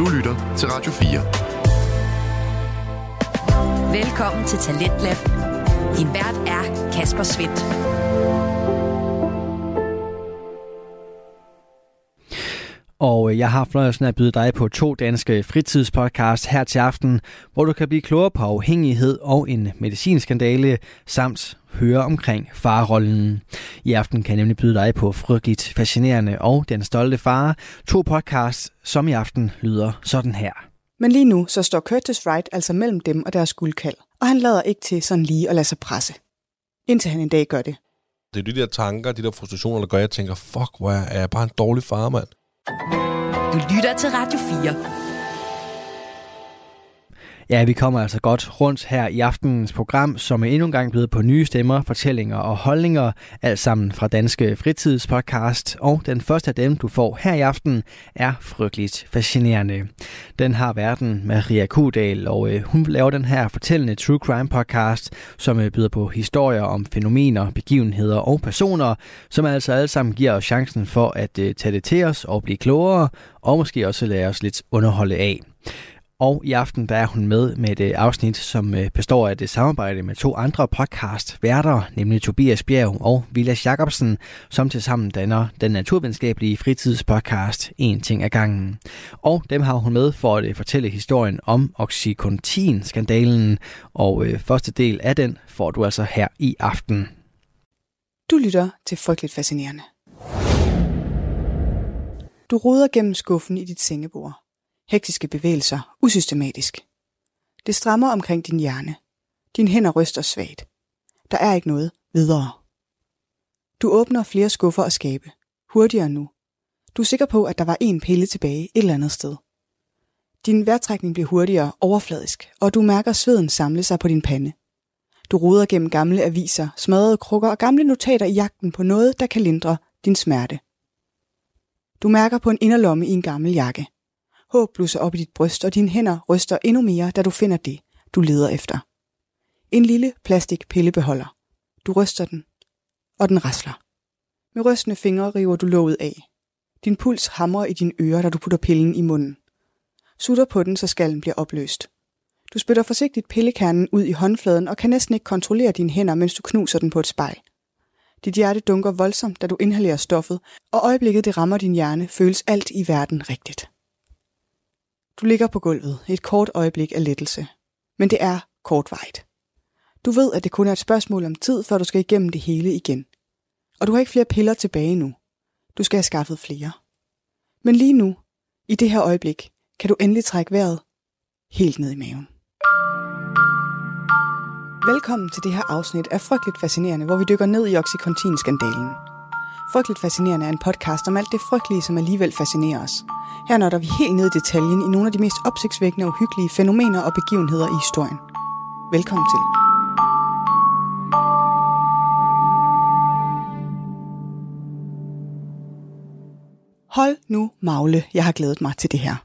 Du lytter til Radio 4. Velkommen til Talentlab. Din vært er Kasper Svendt. Og øh, jeg har fornøjelsen at byde dig på to danske fritidspodcasts her til aften, hvor du kan blive klogere på afhængighed og en medicinskandale, samt høre omkring farrollen. I aften kan jeg nemlig byde dig på Frygteligt Fascinerende og Den Stolte Far, to podcasts, som i aften lyder sådan her. Men lige nu så står Curtis Wright altså mellem dem og deres guldkald, og han lader ikke til sådan lige at lade sig presse. Indtil han en dag gør det. Det er de der tanker, de der frustrationer, der gør, at jeg tænker, fuck, hvor er jeg bare en dårlig far, mand. Du lytter til Radio 4. Ja, vi kommer altså godt rundt her i aftenens program, som er endnu en gang blevet på nye stemmer, fortællinger og holdninger, alt sammen fra Danske Fritidspodcast. Og den første af dem, du får her i aften, er frygteligt fascinerende. Den har verden Maria Kudal, og øh, hun laver den her fortællende True Crime podcast, som øh, byder på historier om fænomener, begivenheder og personer, som altså alle sammen giver os chancen for at øh, tage det til os og blive klogere, og måske også lære os lidt underholde af. Og i aften der er hun med med et øh, afsnit, som øh, består af det øh, samarbejde med to andre podcast-værter, nemlig Tobias Bjerg og Vilas Jacobsen, som tilsammen danner den naturvidenskabelige fritidspodcast En ting ad gangen. Og dem har hun med for at fortælle historien om Oxycontin-skandalen, og første del af den får du altså her i aften. Du lytter til Frygteligt Fascinerende. Du roder gennem skuffen i dit sengebord hektiske bevægelser, usystematisk. Det strammer omkring din hjerne. Dine hænder ryster svagt. Der er ikke noget videre. Du åbner flere skuffer og skabe. Hurtigere nu. Du er sikker på, at der var en pille tilbage et eller andet sted. Din vejrtrækning bliver hurtigere overfladisk, og du mærker sveden samle sig på din pande. Du ruder gennem gamle aviser, smadrede krukker og gamle notater i jagten på noget, der kan lindre din smerte. Du mærker på en inderlomme i en gammel jakke. Håb blusser op i dit bryst, og dine hænder ryster endnu mere, da du finder det, du leder efter. En lille plastik pillebeholder. Du ryster den, og den rasler. Med rystende fingre river du låget af. Din puls hamrer i dine ører, da du putter pillen i munden. Sutter på den, så skallen bliver opløst. Du spytter forsigtigt pillekernen ud i håndfladen og kan næsten ikke kontrollere dine hænder, mens du knuser den på et spejl. Dit hjerte dunker voldsomt, da du inhalerer stoffet, og øjeblikket det rammer din hjerne, føles alt i verden rigtigt. Du ligger på gulvet et kort øjeblik af lettelse. Men det er kortvejt. Du ved, at det kun er et spørgsmål om tid, før du skal igennem det hele igen. Og du har ikke flere piller tilbage nu. Du skal have skaffet flere. Men lige nu, i det her øjeblik, kan du endelig trække vejret helt ned i maven. Velkommen til det her afsnit af Frygteligt Fascinerende, hvor vi dykker ned i Oxycontin-skandalen. Frygteligt Fascinerende er en podcast om alt det frygtelige, som alligevel fascinerer os – her når vi helt ned i detaljen i nogle af de mest opsigtsvækkende og uhyggelige fænomener og begivenheder i historien. Velkommen til. Hold nu, Magle, jeg har glædet mig til det her.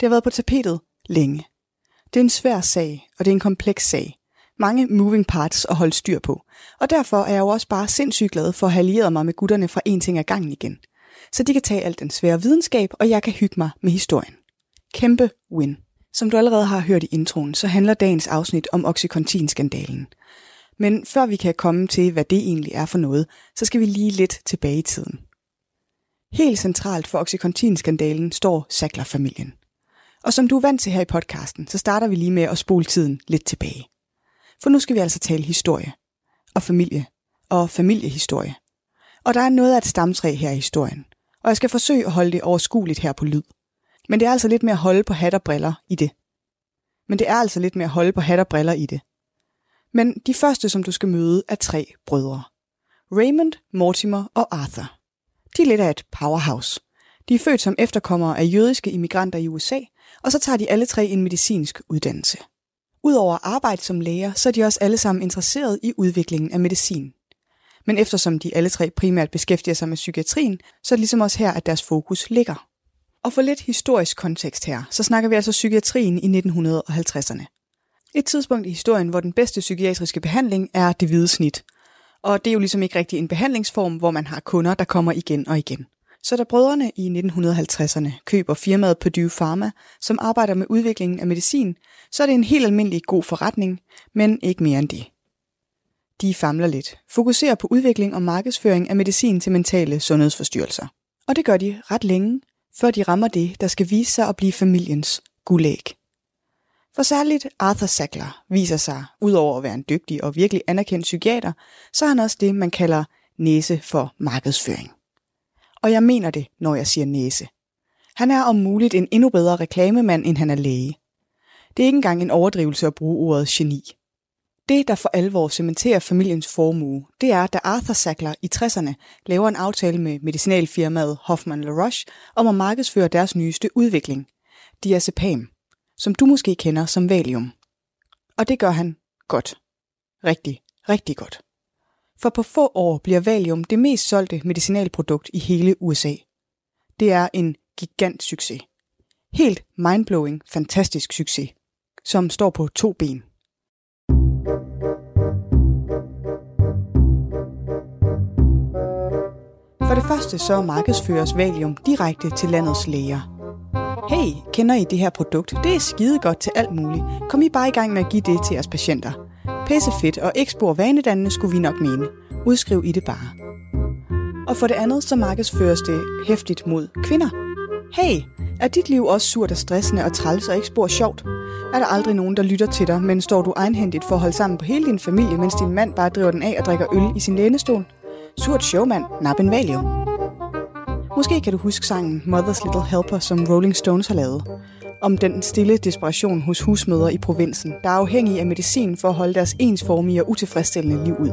Det har været på tapetet længe. Det er en svær sag, og det er en kompleks sag. Mange moving parts at holde styr på. Og derfor er jeg jo også bare sindssygt glad for at have allieret mig med gutterne fra en ting ad gangen igen – så de kan tage alt den svære videnskab, og jeg kan hygge mig med historien. Kæmpe win. Som du allerede har hørt i introen, så handler dagens afsnit om Oxycontin-skandalen. Men før vi kan komme til, hvad det egentlig er for noget, så skal vi lige lidt tilbage i tiden. Helt centralt for Oxycontin-skandalen står Sackler-familien. Og som du er vant til her i podcasten, så starter vi lige med at spole tiden lidt tilbage. For nu skal vi altså tale historie. Og familie. Og familiehistorie. Og der er noget af et stamtræ her i historien og jeg skal forsøge at holde det overskueligt her på lyd. Men det er altså lidt med at holde på hat og briller i det. Men det er altså lidt med at holde på hat og briller i det. Men de første, som du skal møde, er tre brødre. Raymond, Mortimer og Arthur. De er lidt af et powerhouse. De er født som efterkommere af jødiske immigranter i USA, og så tager de alle tre en medicinsk uddannelse. Udover at arbejde som læger, så er de også alle sammen interesseret i udviklingen af medicin men eftersom de alle tre primært beskæftiger sig med psykiatrien, så er det ligesom også her, at deres fokus ligger. Og for lidt historisk kontekst her, så snakker vi altså psykiatrien i 1950'erne. Et tidspunkt i historien, hvor den bedste psykiatriske behandling er det hvide snit. Og det er jo ligesom ikke rigtig en behandlingsform, hvor man har kunder, der kommer igen og igen. Så da brødrene i 1950'erne køber firmaet Purdue Pharma, som arbejder med udviklingen af medicin, så er det en helt almindelig god forretning, men ikke mere end det. De famler lidt, fokuserer på udvikling og markedsføring af medicin til mentale sundhedsforstyrrelser. Og det gør de ret længe, før de rammer det, der skal vise sig at blive familiens guldæg. For særligt Arthur Sackler viser sig, udover at være en dygtig og virkelig anerkendt psykiater, så er han også det, man kalder næse for markedsføring. Og jeg mener det, når jeg siger næse. Han er om muligt en endnu bedre reklamemand, end han er læge. Det er ikke engang en overdrivelse at bruge ordet geni. Det, der for alvor cementerer familiens formue, det er, da Arthur Sackler i 60'erne laver en aftale med medicinalfirmaet Hoffman LaRoche om at markedsføre deres nyeste udvikling, diazepam, som du måske kender som valium. Og det gør han godt. Rigtig, rigtig godt. For på få år bliver valium det mest solgte medicinalprodukt i hele USA. Det er en gigant succes. Helt mindblowing, fantastisk succes, som står på to ben. For det første så markedsføres Valium direkte til landets læger. Hey, kender I det her produkt? Det er skide godt til alt muligt. Kom I bare i gang med at give det til jeres patienter. Pisse fedt og ikke spor vanedannende skulle vi nok mene. Udskriv I det bare. Og for det andet så markedsføres det hæftigt mod kvinder. Hey, er dit liv også surt og stressende og træls og ikke spor sjovt? Er der aldrig nogen, der lytter til dig, men står du egenhændigt for at holde sammen på hele din familie, mens din mand bare driver den af og drikker øl i sin lænestol? Surt showmand, nap en valium. Måske kan du huske sangen Mother's Little Helper, som Rolling Stones har lavet. Om den stille desperation hos husmødre i provinsen, der er afhængige af medicin for at holde deres ensformige og utilfredsstillende liv ud.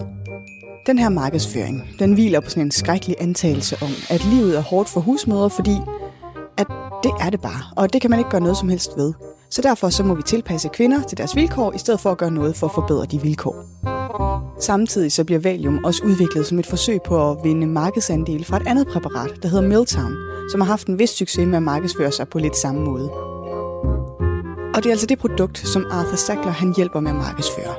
Den her markedsføring, den hviler på sådan en skrækkelig antagelse om, at livet er hårdt for husmødre, fordi at det er det bare, og det kan man ikke gøre noget som helst ved. Så derfor så må vi tilpasse kvinder til deres vilkår, i stedet for at gøre noget for at forbedre de vilkår. Samtidig så bliver Valium også udviklet som et forsøg på at vinde markedsandel fra et andet præparat, der hedder Miltown, som har haft en vis succes med at markedsføre sig på lidt samme måde. Og det er altså det produkt, som Arthur Sackler han hjælper med at markedsføre.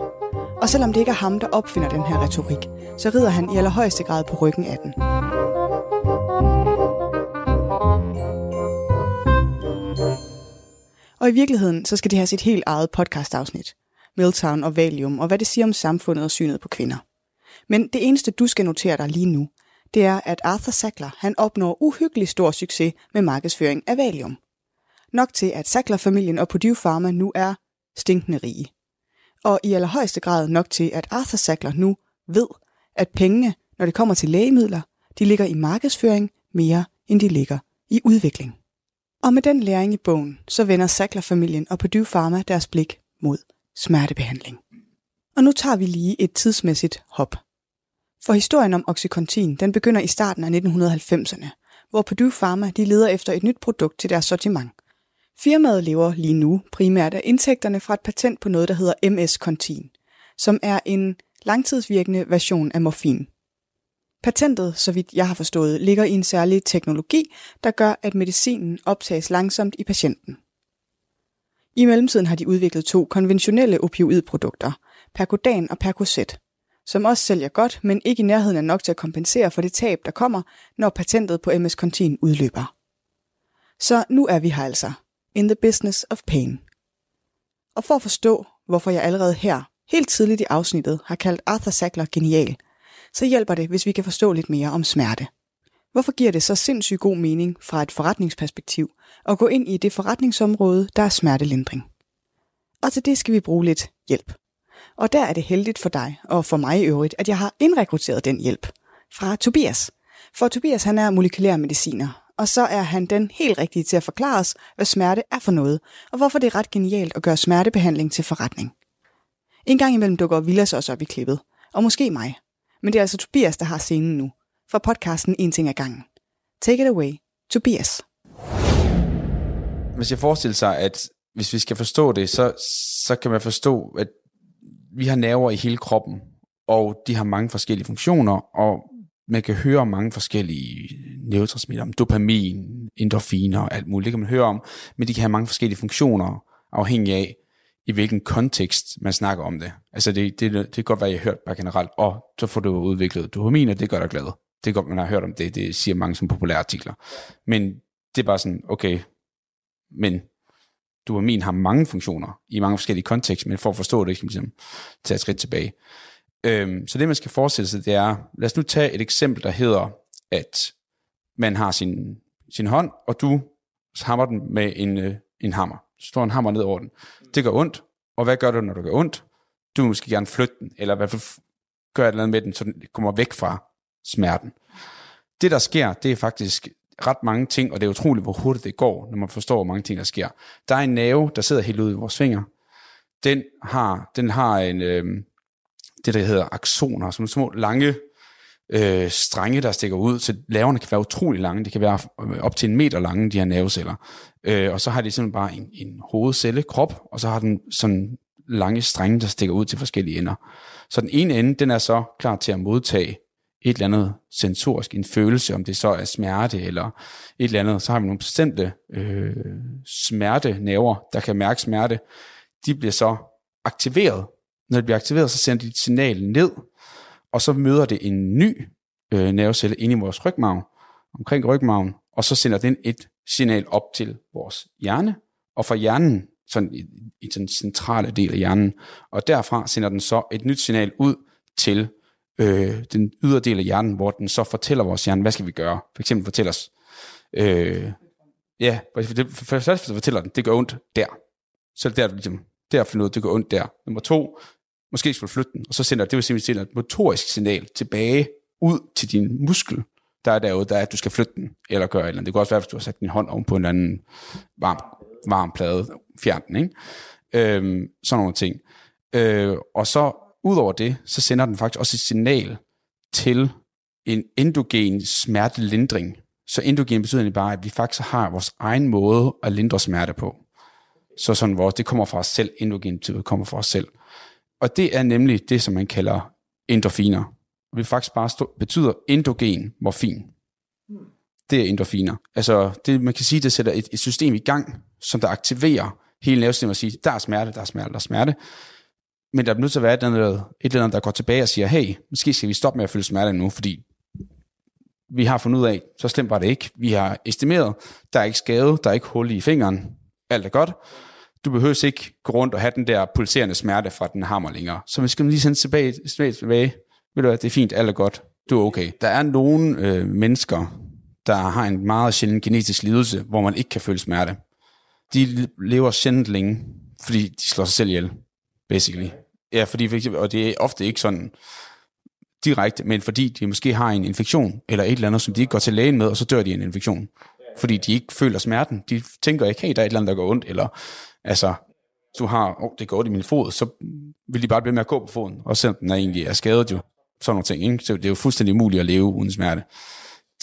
Og selvom det ikke er ham, der opfinder den her retorik, så rider han i allerhøjeste grad på ryggen af den. Og i virkeligheden, så skal det have sit helt eget podcast-afsnit. Milltown og Valium, og hvad det siger om samfundet og synet på kvinder. Men det eneste, du skal notere dig lige nu, det er, at Arthur Sackler han opnår uhyggelig stor succes med markedsføring af Valium. Nok til, at Sackler-familien og Purdue Pharma nu er stinkende rige. Og i allerhøjeste grad nok til, at Arthur Sackler nu ved, at pengene, når det kommer til lægemidler, de ligger i markedsføring mere, end de ligger i udvikling. Og med den læring i bogen, så vender Sackler-familien og Purdue Pharma deres blik mod smertebehandling. Og nu tager vi lige et tidsmæssigt hop. For historien om Oxycontin, den begynder i starten af 1990'erne, hvor Purdue Pharma de leder efter et nyt produkt til deres sortiment. Firmaet lever lige nu primært af indtægterne fra et patent på noget, der hedder MS-Contin, som er en langtidsvirkende version af morfin. Patentet, så vidt jeg har forstået, ligger i en særlig teknologi, der gør, at medicinen optages langsomt i patienten. I mellemtiden har de udviklet to konventionelle opioidprodukter, Percodan og Percocet, som også sælger godt, men ikke i nærheden er nok til at kompensere for det tab, der kommer, når patentet på MS Contin udløber. Så nu er vi her altså. In the business of pain. Og for at forstå, hvorfor jeg allerede her, helt tidligt i afsnittet, har kaldt Arthur Sackler genial, så hjælper det, hvis vi kan forstå lidt mere om smerte. Hvorfor giver det så sindssygt god mening fra et forretningsperspektiv at gå ind i det forretningsområde, der er smertelindring? Og til det skal vi bruge lidt hjælp. Og der er det heldigt for dig, og for mig i øvrigt, at jeg har indrekrutteret den hjælp fra Tobias. For Tobias han er molekylær mediciner, og så er han den helt rigtige til at forklare os, hvad smerte er for noget, og hvorfor det er ret genialt at gøre smertebehandling til forretning. En gang imellem dukker Villas også op i klippet, og måske mig. Men det er altså Tobias, der har scenen nu for podcasten En ting ad gangen. Take it away, Tobias. Man skal forestille sig, at hvis vi skal forstå det, så, så kan man forstå, at vi har nerver i hele kroppen, og de har mange forskellige funktioner, og man kan høre om mange forskellige neurotransmitter, om dopamin, endorfiner og alt muligt, det kan man høre om, men de kan have mange forskellige funktioner, afhængig af, i hvilken kontekst man snakker om det. Altså det, det, det kan godt være, at jeg har hørt bare generelt, og så får du udviklet dopamin, og det gør dig glad Det er godt, man har hørt om det. Det siger mange som populære artikler. Men det er bare sådan, okay, men dopamin har mange funktioner i mange forskellige kontekster, men for at forstå det, kan man ligesom tage et skridt tilbage. Øhm, så det, man skal forestille sig, det er, lad os nu tage et eksempel, der hedder, at man har sin, sin hånd, og du hammer den med en, øh, en hammer. Så står en hammer ned over den. Det gør ondt, og hvad gør du, når det gør ondt? Du vil måske gerne flytte den, eller i hvert fald gøre et eller andet med den, så den kommer væk fra smerten. Det, der sker, det er faktisk ret mange ting, og det er utroligt, hvor hurtigt det går, når man forstår, hvor mange ting, der sker. Der er en nerve, der sidder helt ude i vores fingre. Den har, den har en, øh, det, der hedder aksoner, som små lange øh, strenge, der stikker ud, så laverne kan være utrolig lange. De kan være op til en meter lange, de her nerveceller. Øh, og så har de simpelthen bare en, en hovedcelle, krop, og så har den sådan lange strenge, der stikker ud til forskellige ender. Så den ene ende, den er så klar til at modtage et eller andet sensorisk, en følelse, om det så er smerte eller et eller andet. Så har vi nogle bestemte øh, smertenerver, der kan mærke smerte. De bliver så aktiveret. Når det bliver aktiveret, så sender de et signal ned, og så møder det en ny øh, nervecelle inde i vores rygmarv, omkring rygmarven, og så sender den et signal op til vores hjerne, og fra hjernen, sådan i, i den centrale del af hjernen, og derfra sender den så et nyt signal ud til øh, den ydre del af hjernen, hvor den så fortæller vores hjerne, hvad skal vi gøre? For eksempel fortæller os, øh, ja, for for første fortæller den, det gør ondt der. Så det er der, ligesom, der finder ud, det gør ondt der. Nummer to, måske skulle flytte den, og så sender det vil sige, et motorisk signal tilbage ud til din muskel, der er derude, der er, at du skal flytte den, eller gøre et eller andet. Det kan også være, hvis du har sat din hånd oven på en eller anden varm, varm plade, fjern den, ikke? Øhm, sådan nogle ting. Øh, og så Udover det, så sender den faktisk også et signal til en endogen smertelindring. Så endogen betyder bare, at vi faktisk har vores egen måde at lindre smerte på. Så sådan vores, det kommer fra os selv, endogen betyder, kommer fra os selv. Og det er nemlig det, som man kalder endorfiner. Det faktisk bare stå, betyder endogen morfin. Det er endorfiner. Altså, det, man kan sige, det sætter et, et system i gang, som der aktiverer hele nervesystemet og siger, der er smerte, der er smerte, der er smerte. Men der er nødt til at være et eller, andet, et eller andet, der går tilbage og siger, hey, måske skal vi stoppe med at føle smerte nu, fordi vi har fundet ud af, så slemt var det ikke. Vi har estimeret, der er ikke skade, der er ikke hul i fingeren, alt er godt. Du behøver ikke gå rundt og have den der pulserende smerte fra den hammer længere. Så vi skal lige sende tilbage, tilbage, tilbage. Ved du hvad, det er fint, alt er godt, du er okay. Der er nogle øh, mennesker, der har en meget sjælden genetisk lidelse, hvor man ikke kan føle smerte. De lever sjældent længe, fordi de slår sig selv ihjel basically. Ja, fordi, og det er ofte ikke sådan direkte, men fordi de måske har en infektion, eller et eller andet, som de ikke går til lægen med, og så dør de af en infektion. Fordi de ikke føler smerten. De tænker ikke, hey, der er et eller andet, der går ondt, eller altså, du har, åh, oh, det går godt i min fod, så vil de bare blive med at gå på foden, og selvom den er egentlig er skadet jo. Sådan nogle ting, ikke? Så det er jo fuldstændig umuligt at leve uden smerte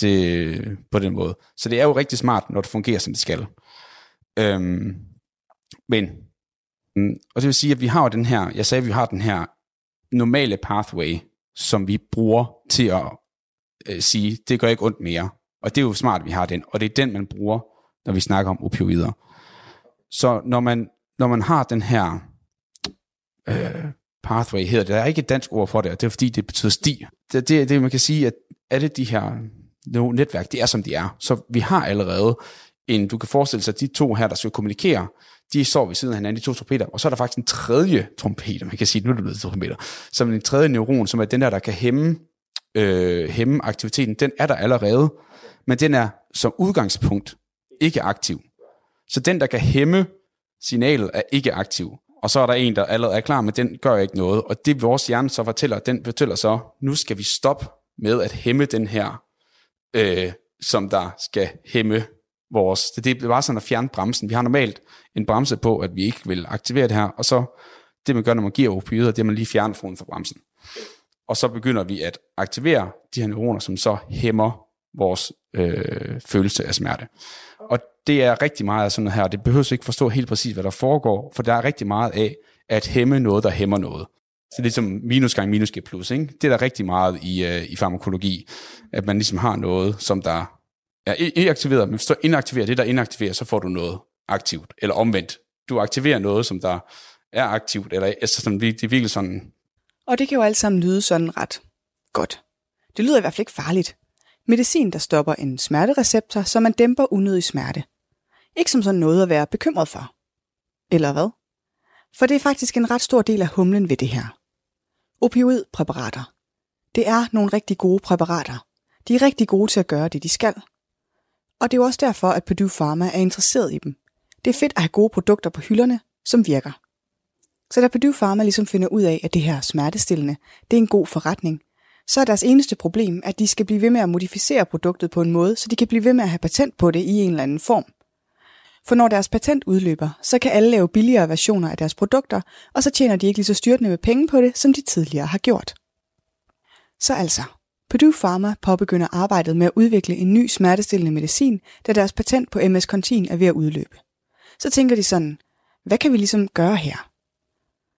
det, på den måde. Så det er jo rigtig smart, når det fungerer, som det skal. Øhm, men mm, og det vil sige, at vi har den her, jeg sagde, at vi har den her normale pathway, som vi bruger til at øh, sige, det gør ikke ondt mere. Og det er jo smart, at vi har den. Og det er den, man bruger, når vi snakker om opioider. Så når man, når man har den her øh, pathway, hedder det, der er ikke et dansk ord for det, og det er fordi, det betyder sti. Det, det, det man kan sige, at alle de her netværk, det er som de er. Så vi har allerede en, du kan forestille sig, at de to her, der skal kommunikere, de står ved siden af hinanden, de to trompeter, og så er der faktisk en tredje trompeter, man kan sige, nu er det blevet trompeter, som en tredje neuron, som er den der, der kan hæmme, øh, hæmme aktiviteten, den er der allerede, men den er som udgangspunkt ikke aktiv. Så den, der kan hæmme signalet, er ikke aktiv. Og så er der en, der allerede er klar, men den gør ikke noget. Og det vores hjerne så fortæller, den fortæller så, nu skal vi stoppe med at hæmme den her, øh, som der skal hæmme vores, det, det er bare sådan at fjerne bremsen. Vi har normalt en bremse på, at vi ikke vil aktivere det her, og så det man gør, når man giver opioider, det er, at man lige fjerner foden fra bremsen. Og så begynder vi at aktivere de her neuroner, som så hæmmer vores øh, følelse af smerte. Og det er rigtig meget af sådan noget her. Det behøver ikke forstå helt præcis, hvad der foregår, for der er rigtig meget af at hæmme noget, der hæmmer noget. Så det er ligesom minus gang minus giver plus. Ikke? Det er der rigtig meget i, øh, i farmakologi, at man ligesom har noget, som der er inaktiveret, men hvis du inaktiverer det, der inaktiverer, så får du noget aktivt, eller omvendt. Du aktiverer noget, som der er aktivt, eller altså sådan, det er virkelig sådan... Og det kan jo alt sammen lyde sådan ret godt. Det lyder i hvert fald ikke farligt. Medicin, der stopper en smertereceptor, så man dæmper unødig smerte. Ikke som sådan noget at være bekymret for. Eller hvad? For det er faktisk en ret stor del af humlen ved det her. Opioidpræparater. Det er nogle rigtig gode præparater. De er rigtig gode til at gøre det, de skal. Og det er jo også derfor, at Purdue Pharma er interesseret i dem. Det er fedt at have gode produkter på hylderne, som virker. Så da Purdue Pharma ligesom finder ud af, at det her smertestillende, det er en god forretning, så er deres eneste problem, at de skal blive ved med at modificere produktet på en måde, så de kan blive ved med at have patent på det i en eller anden form. For når deres patent udløber, så kan alle lave billigere versioner af deres produkter, og så tjener de ikke lige så styrtende med penge på det, som de tidligere har gjort. Så altså, Purdue Pharma påbegynder arbejdet med at udvikle en ny smertestillende medicin, da deres patent på MS Contin er ved at udløbe. Så tænker de sådan, hvad kan vi ligesom gøre her?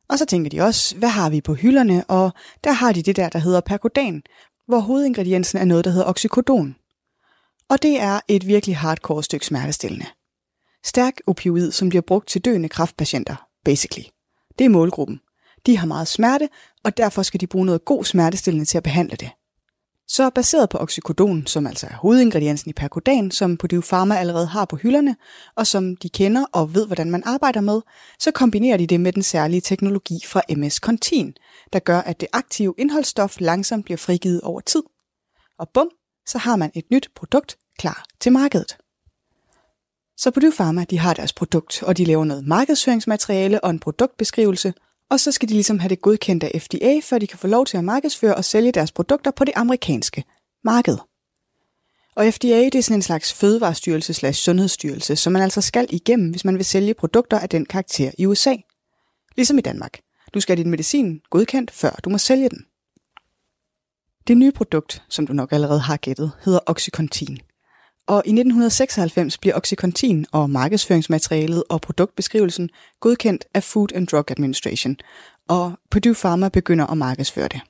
Og så tænker de også, hvad har vi på hylderne, og der har de det der, der hedder percodan, hvor hovedingrediensen er noget, der hedder oxycodon. Og det er et virkelig hardcore stykke smertestillende. Stærk opioid, som bliver brugt til døende kraftpatienter, basically. Det er målgruppen. De har meget smerte, og derfor skal de bruge noget god smertestillende til at behandle det. Så baseret på oxycodon, som altså er hovedingrediensen i percodan, som Purdue Pharma allerede har på hylderne, og som de kender og ved, hvordan man arbejder med, så kombinerer de det med den særlige teknologi fra MS Contin, der gør, at det aktive indholdsstof langsomt bliver frigivet over tid. Og bum, så har man et nyt produkt klar til markedet. Så Purdue Pharma de har deres produkt, og de laver noget markedsføringsmateriale og en produktbeskrivelse, og så skal de ligesom have det godkendt af FDA, før de kan få lov til at markedsføre og sælge deres produkter på det amerikanske marked. Og FDA det er sådan en slags fødevarestyrelse slash sundhedsstyrelse, som man altså skal igennem, hvis man vil sælge produkter af den karakter i USA. Ligesom i Danmark. Du skal have din medicin godkendt, før du må sælge den. Det nye produkt, som du nok allerede har gættet, hedder Oxycontin. Og i 1996 bliver Oxycontin og markedsføringsmaterialet og produktbeskrivelsen godkendt af Food and Drug Administration, og Purdue Pharma begynder at markedsføre det.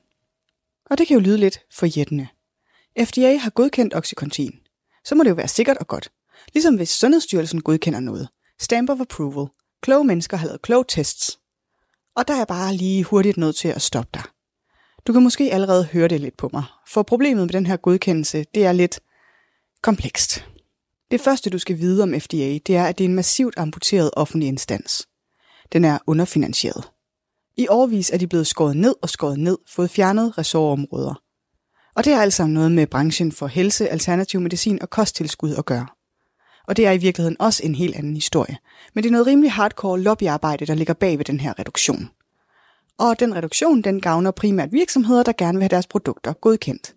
Og det kan jo lyde lidt forjættende. FDA har godkendt Oxycontin. Så må det jo være sikkert og godt. Ligesom hvis Sundhedsstyrelsen godkender noget. Stamp of approval. Kloge mennesker har lavet kloge tests. Og der er bare lige hurtigt nødt til at stoppe dig. Du kan måske allerede høre det lidt på mig, for problemet med den her godkendelse, det er lidt, komplekst. Det første, du skal vide om FDA, det er, at det er en massivt amputeret offentlig instans. Den er underfinansieret. I årvis er de blevet skåret ned og skåret ned, fået fjernet ressortområder. Og det har altså noget med branchen for helse, alternativ medicin og kosttilskud at gøre. Og det er i virkeligheden også en helt anden historie. Men det er noget rimelig hardcore lobbyarbejde, der ligger bag ved den her reduktion. Og den reduktion, den gavner primært virksomheder, der gerne vil have deres produkter godkendt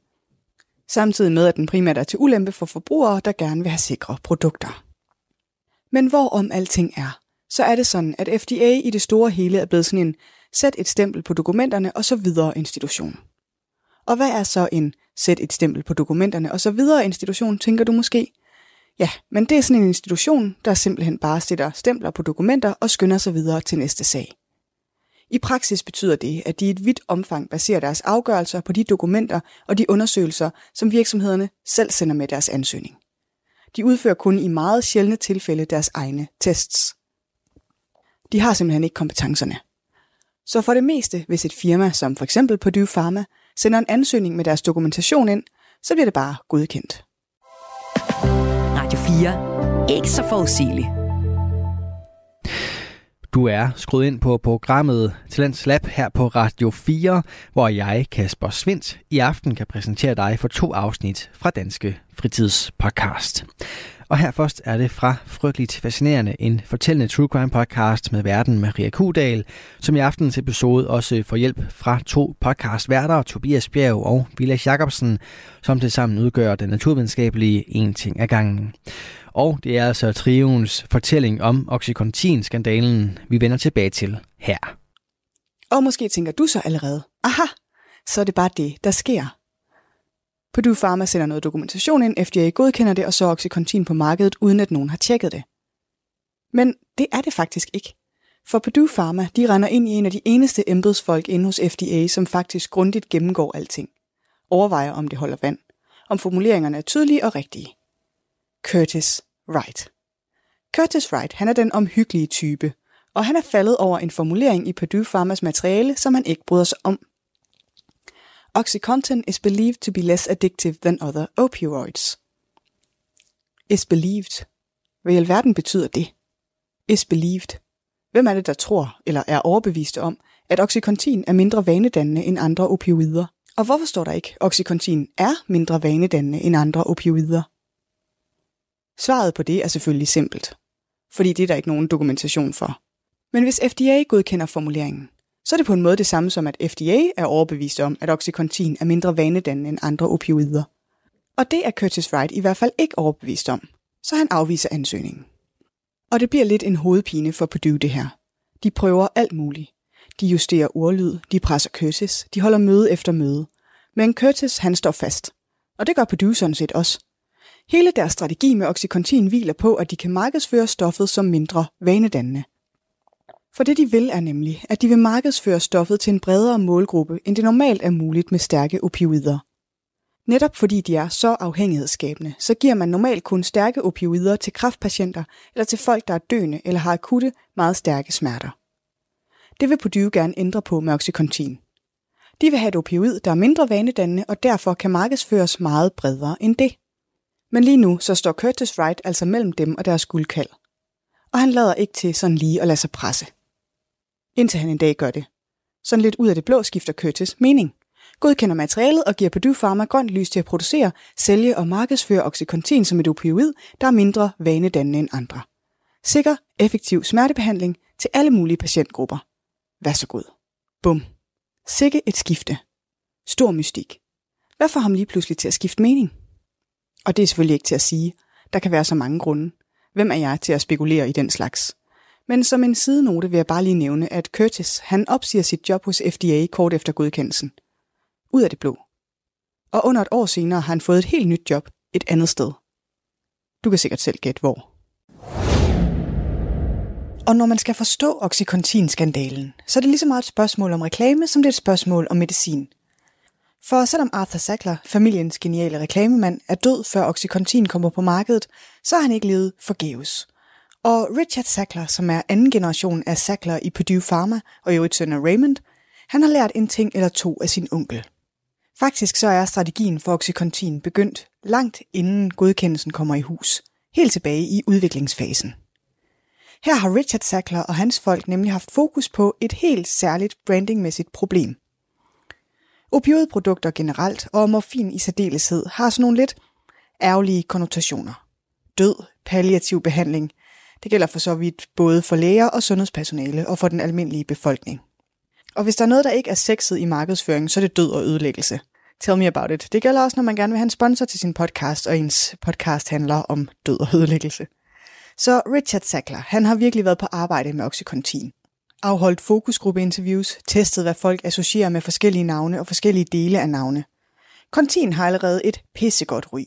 samtidig med at den primært er til ulempe for forbrugere, der gerne vil have sikre produkter. Men hvorom alting er, så er det sådan, at FDA i det store hele er blevet sådan en sæt et stempel på dokumenterne og så videre institution. Og hvad er så en sæt et stempel på dokumenterne og så videre institution, tænker du måske? Ja, men det er sådan en institution, der simpelthen bare sætter stempler på dokumenter og skynder sig videre til næste sag. I praksis betyder det, at de i et vidt omfang baserer deres afgørelser på de dokumenter og de undersøgelser, som virksomhederne selv sender med deres ansøgning. De udfører kun i meget sjældne tilfælde deres egne tests. De har simpelthen ikke kompetencerne. Så for det meste, hvis et firma som for eksempel Purdue Pharma sender en ansøgning med deres dokumentation ind, så bliver det bare godkendt. Radio 4. Ikke så forudsigeligt. Du er skruet ind på programmet Talents Lab her på Radio 4, hvor jeg, Kasper Svindt, i aften kan præsentere dig for to afsnit fra Danske Fritidspodcast. Og her først er det fra Frygteligt Fascinerende, en fortællende true crime podcast med verden Maria Kudal, som i aftens episode også får hjælp fra to podcastværter, Tobias Bjerg og Vilas Jacobsen, som tilsammen udgør den naturvidenskabelige en ting af gangen. Og det er altså trions fortælling om Oxycontin-skandalen, vi vender tilbage til her. Og måske tænker du så allerede, aha, så er det bare det, der sker. Purdue Pharma sender noget dokumentation ind, FDA godkender det, og så Oxycontin på markedet, uden at nogen har tjekket det. Men det er det faktisk ikke. For Purdue Pharma, de render ind i en af de eneste embedsfolk inde hos FDA, som faktisk grundigt gennemgår alting. Overvejer, om det holder vand. Om formuleringerne er tydelige og rigtige. Curtis Wright. Curtis Wright, han er den omhyggelige type, og han er faldet over en formulering i Purdue Pharmas materiale, som han ikke bryder sig om. Oxycontin is believed to be less addictive than other opioids. Is believed. Hvad i alverden betyder det? Is believed. Hvem er det, der tror eller er overbevist om, at Oxycontin er mindre vanedannende end andre opioider? Og hvorfor står der ikke, at Oxycontin er mindre vanedannende end andre opioider? Svaret på det er selvfølgelig simpelt, fordi det er der ikke nogen dokumentation for. Men hvis FDA godkender formuleringen, så er det på en måde det samme som, at FDA er overbevist om, at Oxycontin er mindre vanedannende end andre opioider. Og det er Curtis Wright i hvert fald ikke overbevist om, så han afviser ansøgningen. Og det bliver lidt en hovedpine for Purdue det her. De prøver alt muligt. De justerer ordlyd, de presser Curtis, de holder møde efter møde. Men Curtis, han står fast. Og det gør Purdue sådan set også. Hele deres strategi med Oxycontin hviler på, at de kan markedsføre stoffet som mindre vanedannende. For det de vil er nemlig, at de vil markedsføre stoffet til en bredere målgruppe, end det normalt er muligt med stærke opioider. Netop fordi de er så afhængighedsskabende, så giver man normalt kun stærke opioider til kræftpatienter eller til folk, der er døende eller har akutte, meget stærke smerter. Det vil Purdue gerne ændre på med Oxycontin. De vil have et opioid, der er mindre vanedannende og derfor kan markedsføres meget bredere end det. Men lige nu så står Curtis Wright altså mellem dem og deres guldkald. Og han lader ikke til sådan lige at lade sig presse. Indtil han en dag gør det. Sådan lidt ud af det blå skifter Curtis mening. Godkender materialet og giver Purdue Pharma grønt lys til at producere, sælge og markedsføre Oxycontin som et opioid, der er mindre vanedannende end andre. Sikker, effektiv smertebehandling til alle mulige patientgrupper. Vær så god. Bum. Sikke et skifte. Stor mystik. Hvad får ham lige pludselig til at skifte mening? Og det er selvfølgelig ikke til at sige. Der kan være så mange grunde. Hvem er jeg til at spekulere i den slags? Men som en sidenote vil jeg bare lige nævne, at Curtis han opsiger sit job hos FDA kort efter godkendelsen. Ud af det blå. Og under et år senere har han fået et helt nyt job et andet sted. Du kan sikkert selv gætte hvor. Og når man skal forstå Oxycontin-skandalen, så er det lige så meget et spørgsmål om reklame, som det er et spørgsmål om medicin. For selvom Arthur Sackler, familiens geniale reklamemand, er død før Oxycontin kommer på markedet, så har han ikke levet forgæves. Og Richard Sackler, som er anden generation af Sackler i Purdue Pharma og i øvrigt søn af Raymond, han har lært en ting eller to af sin onkel. Faktisk så er strategien for Oxycontin begyndt langt inden godkendelsen kommer i hus, helt tilbage i udviklingsfasen. Her har Richard Sackler og hans folk nemlig haft fokus på et helt særligt brandingmæssigt problem. Opioidprodukter generelt og morfin i særdeleshed har sådan nogle lidt ærgerlige konnotationer. Død, palliativ behandling, det gælder for så vidt både for læger og sundhedspersonale og for den almindelige befolkning. Og hvis der er noget, der ikke er sexet i markedsføring, så er det død og ødelæggelse. Tell me about it. Det gælder også, når man gerne vil have en sponsor til sin podcast, og ens podcast handler om død og ødelæggelse. Så Richard Sackler, han har virkelig været på arbejde med Oxycontin. Afholdt fokusgruppeinterviews, testet hvad folk associerer med forskellige navne og forskellige dele af navne. Kontin har allerede et pissegodt ry.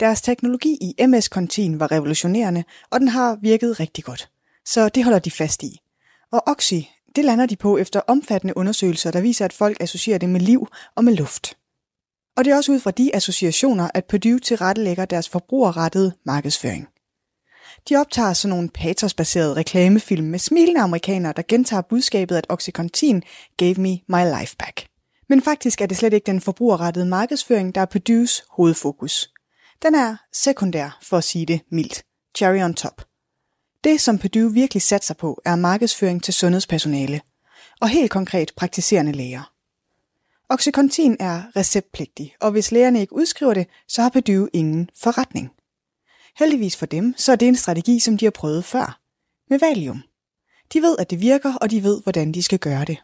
Deres teknologi i MS Contin var revolutionerende, og den har virket rigtig godt. Så det holder de fast i. Og Oxy, det lander de på efter omfattende undersøgelser, der viser, at folk associerer det med liv og med luft. Og det er også ud fra de associationer, at Purdue tilrettelægger deres forbrugerrettede markedsføring. De optager sådan nogle patosbaserede reklamefilm med smilende amerikanere, der gentager budskabet, at Oxycontin gave me my life back. Men faktisk er det slet ikke den forbrugerrettede markedsføring, der er Purdues hovedfokus. Den er sekundær, for at sige det mildt. Cherry on top. Det, som Purdue virkelig satser på, er markedsføring til sundhedspersonale. Og helt konkret praktiserende læger. Oxycontin er receptpligtig, og hvis lægerne ikke udskriver det, så har Purdue ingen forretning. Heldigvis for dem, så er det en strategi, som de har prøvet før. Med Valium. De ved, at det virker, og de ved, hvordan de skal gøre det.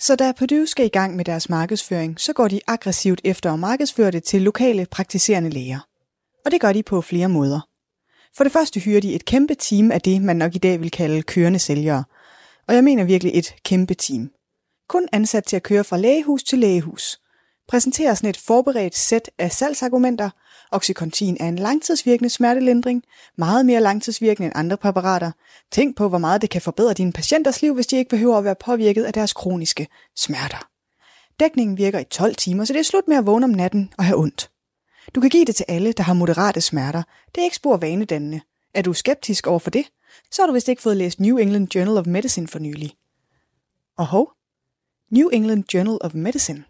Så da Purdue skal i gang med deres markedsføring, så går de aggressivt efter at markedsføre det til lokale praktiserende læger. Og det gør de på flere måder. For det første hyrer de et kæmpe team af det, man nok i dag vil kalde kørende sælgere. Og jeg mener virkelig et kæmpe team. Kun ansat til at køre fra lægehus til lægehus. Præsenterer sådan et forberedt sæt af salgsargumenter. Oxycontin er en langtidsvirkende smertelindring, meget mere langtidsvirkende end andre præparater. Tænk på, hvor meget det kan forbedre dine patienters liv, hvis de ikke behøver at være påvirket af deres kroniske smerter. Dækningen virker i 12 timer, så det er slut med at vågne om natten og have ondt. Du kan give det til alle, der har moderate smerter. Det er ikke spor vanedannende. Er du skeptisk over for det, så har du vist ikke fået læst New England Journal of Medicine for nylig. Og hov, New England Journal of Medicine.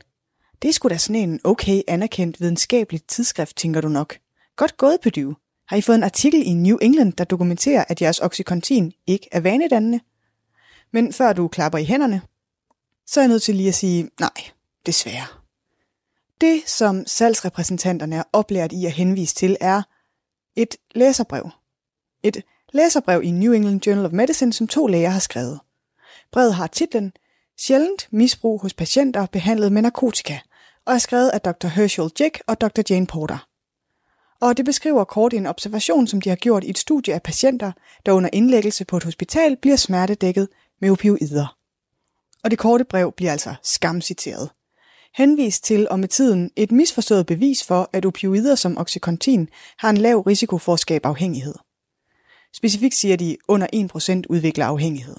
Det er sgu da sådan en okay anerkendt videnskabelig tidsskrift, tænker du nok. Godt gået, Purdue. Har I fået en artikel i New England, der dokumenterer, at jeres oxycontin ikke er vanedannende? Men før du klapper i hænderne, så er jeg nødt til lige at sige, nej, desværre. Det, som salgsrepræsentanterne er oplært i at henvise til, er et læserbrev. Et læserbrev i New England Journal of Medicine, som to læger har skrevet. Brevet har titlen Sjældent misbrug hos patienter behandlet med narkotika, og er skrevet af Dr. Herschel Jick og Dr. Jane Porter. Og det beskriver kort en observation, som de har gjort i et studie af patienter, der under indlæggelse på et hospital bliver smertedækket med opioider. Og det korte brev bliver altså skamciteret. Henvist til og med tiden et misforstået bevis for, at opioider som Oxycontin har en lav risiko for at skabe afhængighed. Specifikt siger de, under 1% udvikler afhængighed.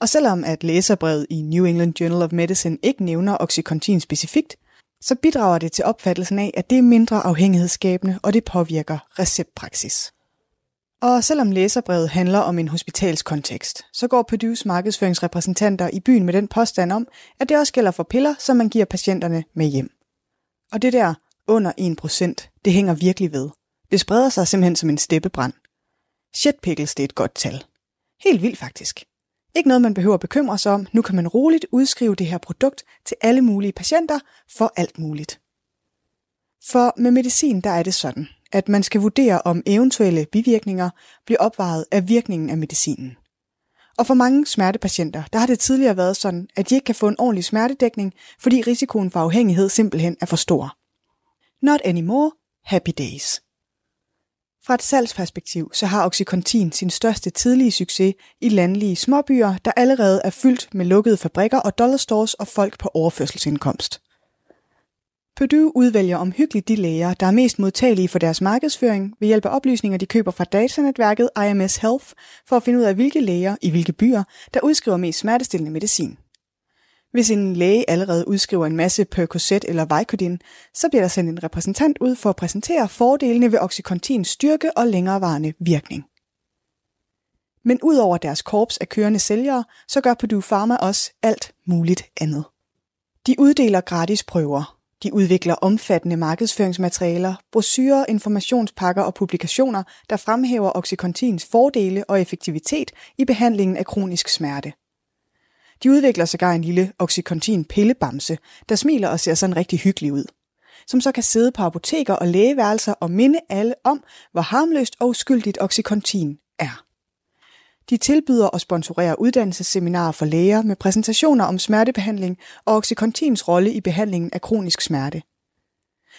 Og selvom at læserbrevet i New England Journal of Medicine ikke nævner Oxycontin specifikt, så bidrager det til opfattelsen af, at det er mindre afhængighedsskabende, og det påvirker receptpraksis. Og selvom læserbrevet handler om en hospitalskontekst, så går Purdue's markedsføringsrepræsentanter i byen med den påstand om, at det også gælder for piller, som man giver patienterne med hjem. Og det der under 1%, det hænger virkelig ved. Det spreder sig simpelthen som en steppebrand. Shit pickles, det er et godt tal. Helt vildt faktisk. Ikke noget, man behøver at bekymre sig om. Nu kan man roligt udskrive det her produkt til alle mulige patienter for alt muligt. For med medicin, der er det sådan, at man skal vurdere, om eventuelle bivirkninger bliver opvejet af virkningen af medicinen. Og for mange smertepatienter, der har det tidligere været sådan, at de ikke kan få en ordentlig smertedækning, fordi risikoen for afhængighed simpelthen er for stor. Not anymore, happy days. Fra et salgsperspektiv, så har Oxycontin sin største tidlige succes i landlige småbyer, der allerede er fyldt med lukkede fabrikker og dollarstores og folk på overførselsindkomst. Purdue udvælger omhyggeligt de læger, der er mest modtagelige for deres markedsføring ved hjælp af oplysninger, de køber fra datanetværket IMS Health, for at finde ud af, hvilke læger i hvilke byer, der udskriver mest smertestillende medicin. Hvis en læge allerede udskriver en masse Percocet eller Vicodin, så bliver der sendt en repræsentant ud for at præsentere fordelene ved Oxycontins styrke og længerevarende virkning. Men udover deres korps af kørende sælgere, så gør Purdue Pharma også alt muligt andet. De uddeler gratis prøver, de udvikler omfattende markedsføringsmaterialer, brochurer, informationspakker og publikationer, der fremhæver Oxycontins fordele og effektivitet i behandlingen af kronisk smerte. De udvikler sågar en lille Oxycontin pillebamse, der smiler og ser sådan rigtig hyggelig ud. Som så kan sidde på apoteker og lægeværelser og minde alle om, hvor harmløst og uskyldigt Oxycontin er. De tilbyder og sponsorerer uddannelsesseminarer for læger med præsentationer om smertebehandling og Oxycontins rolle i behandlingen af kronisk smerte.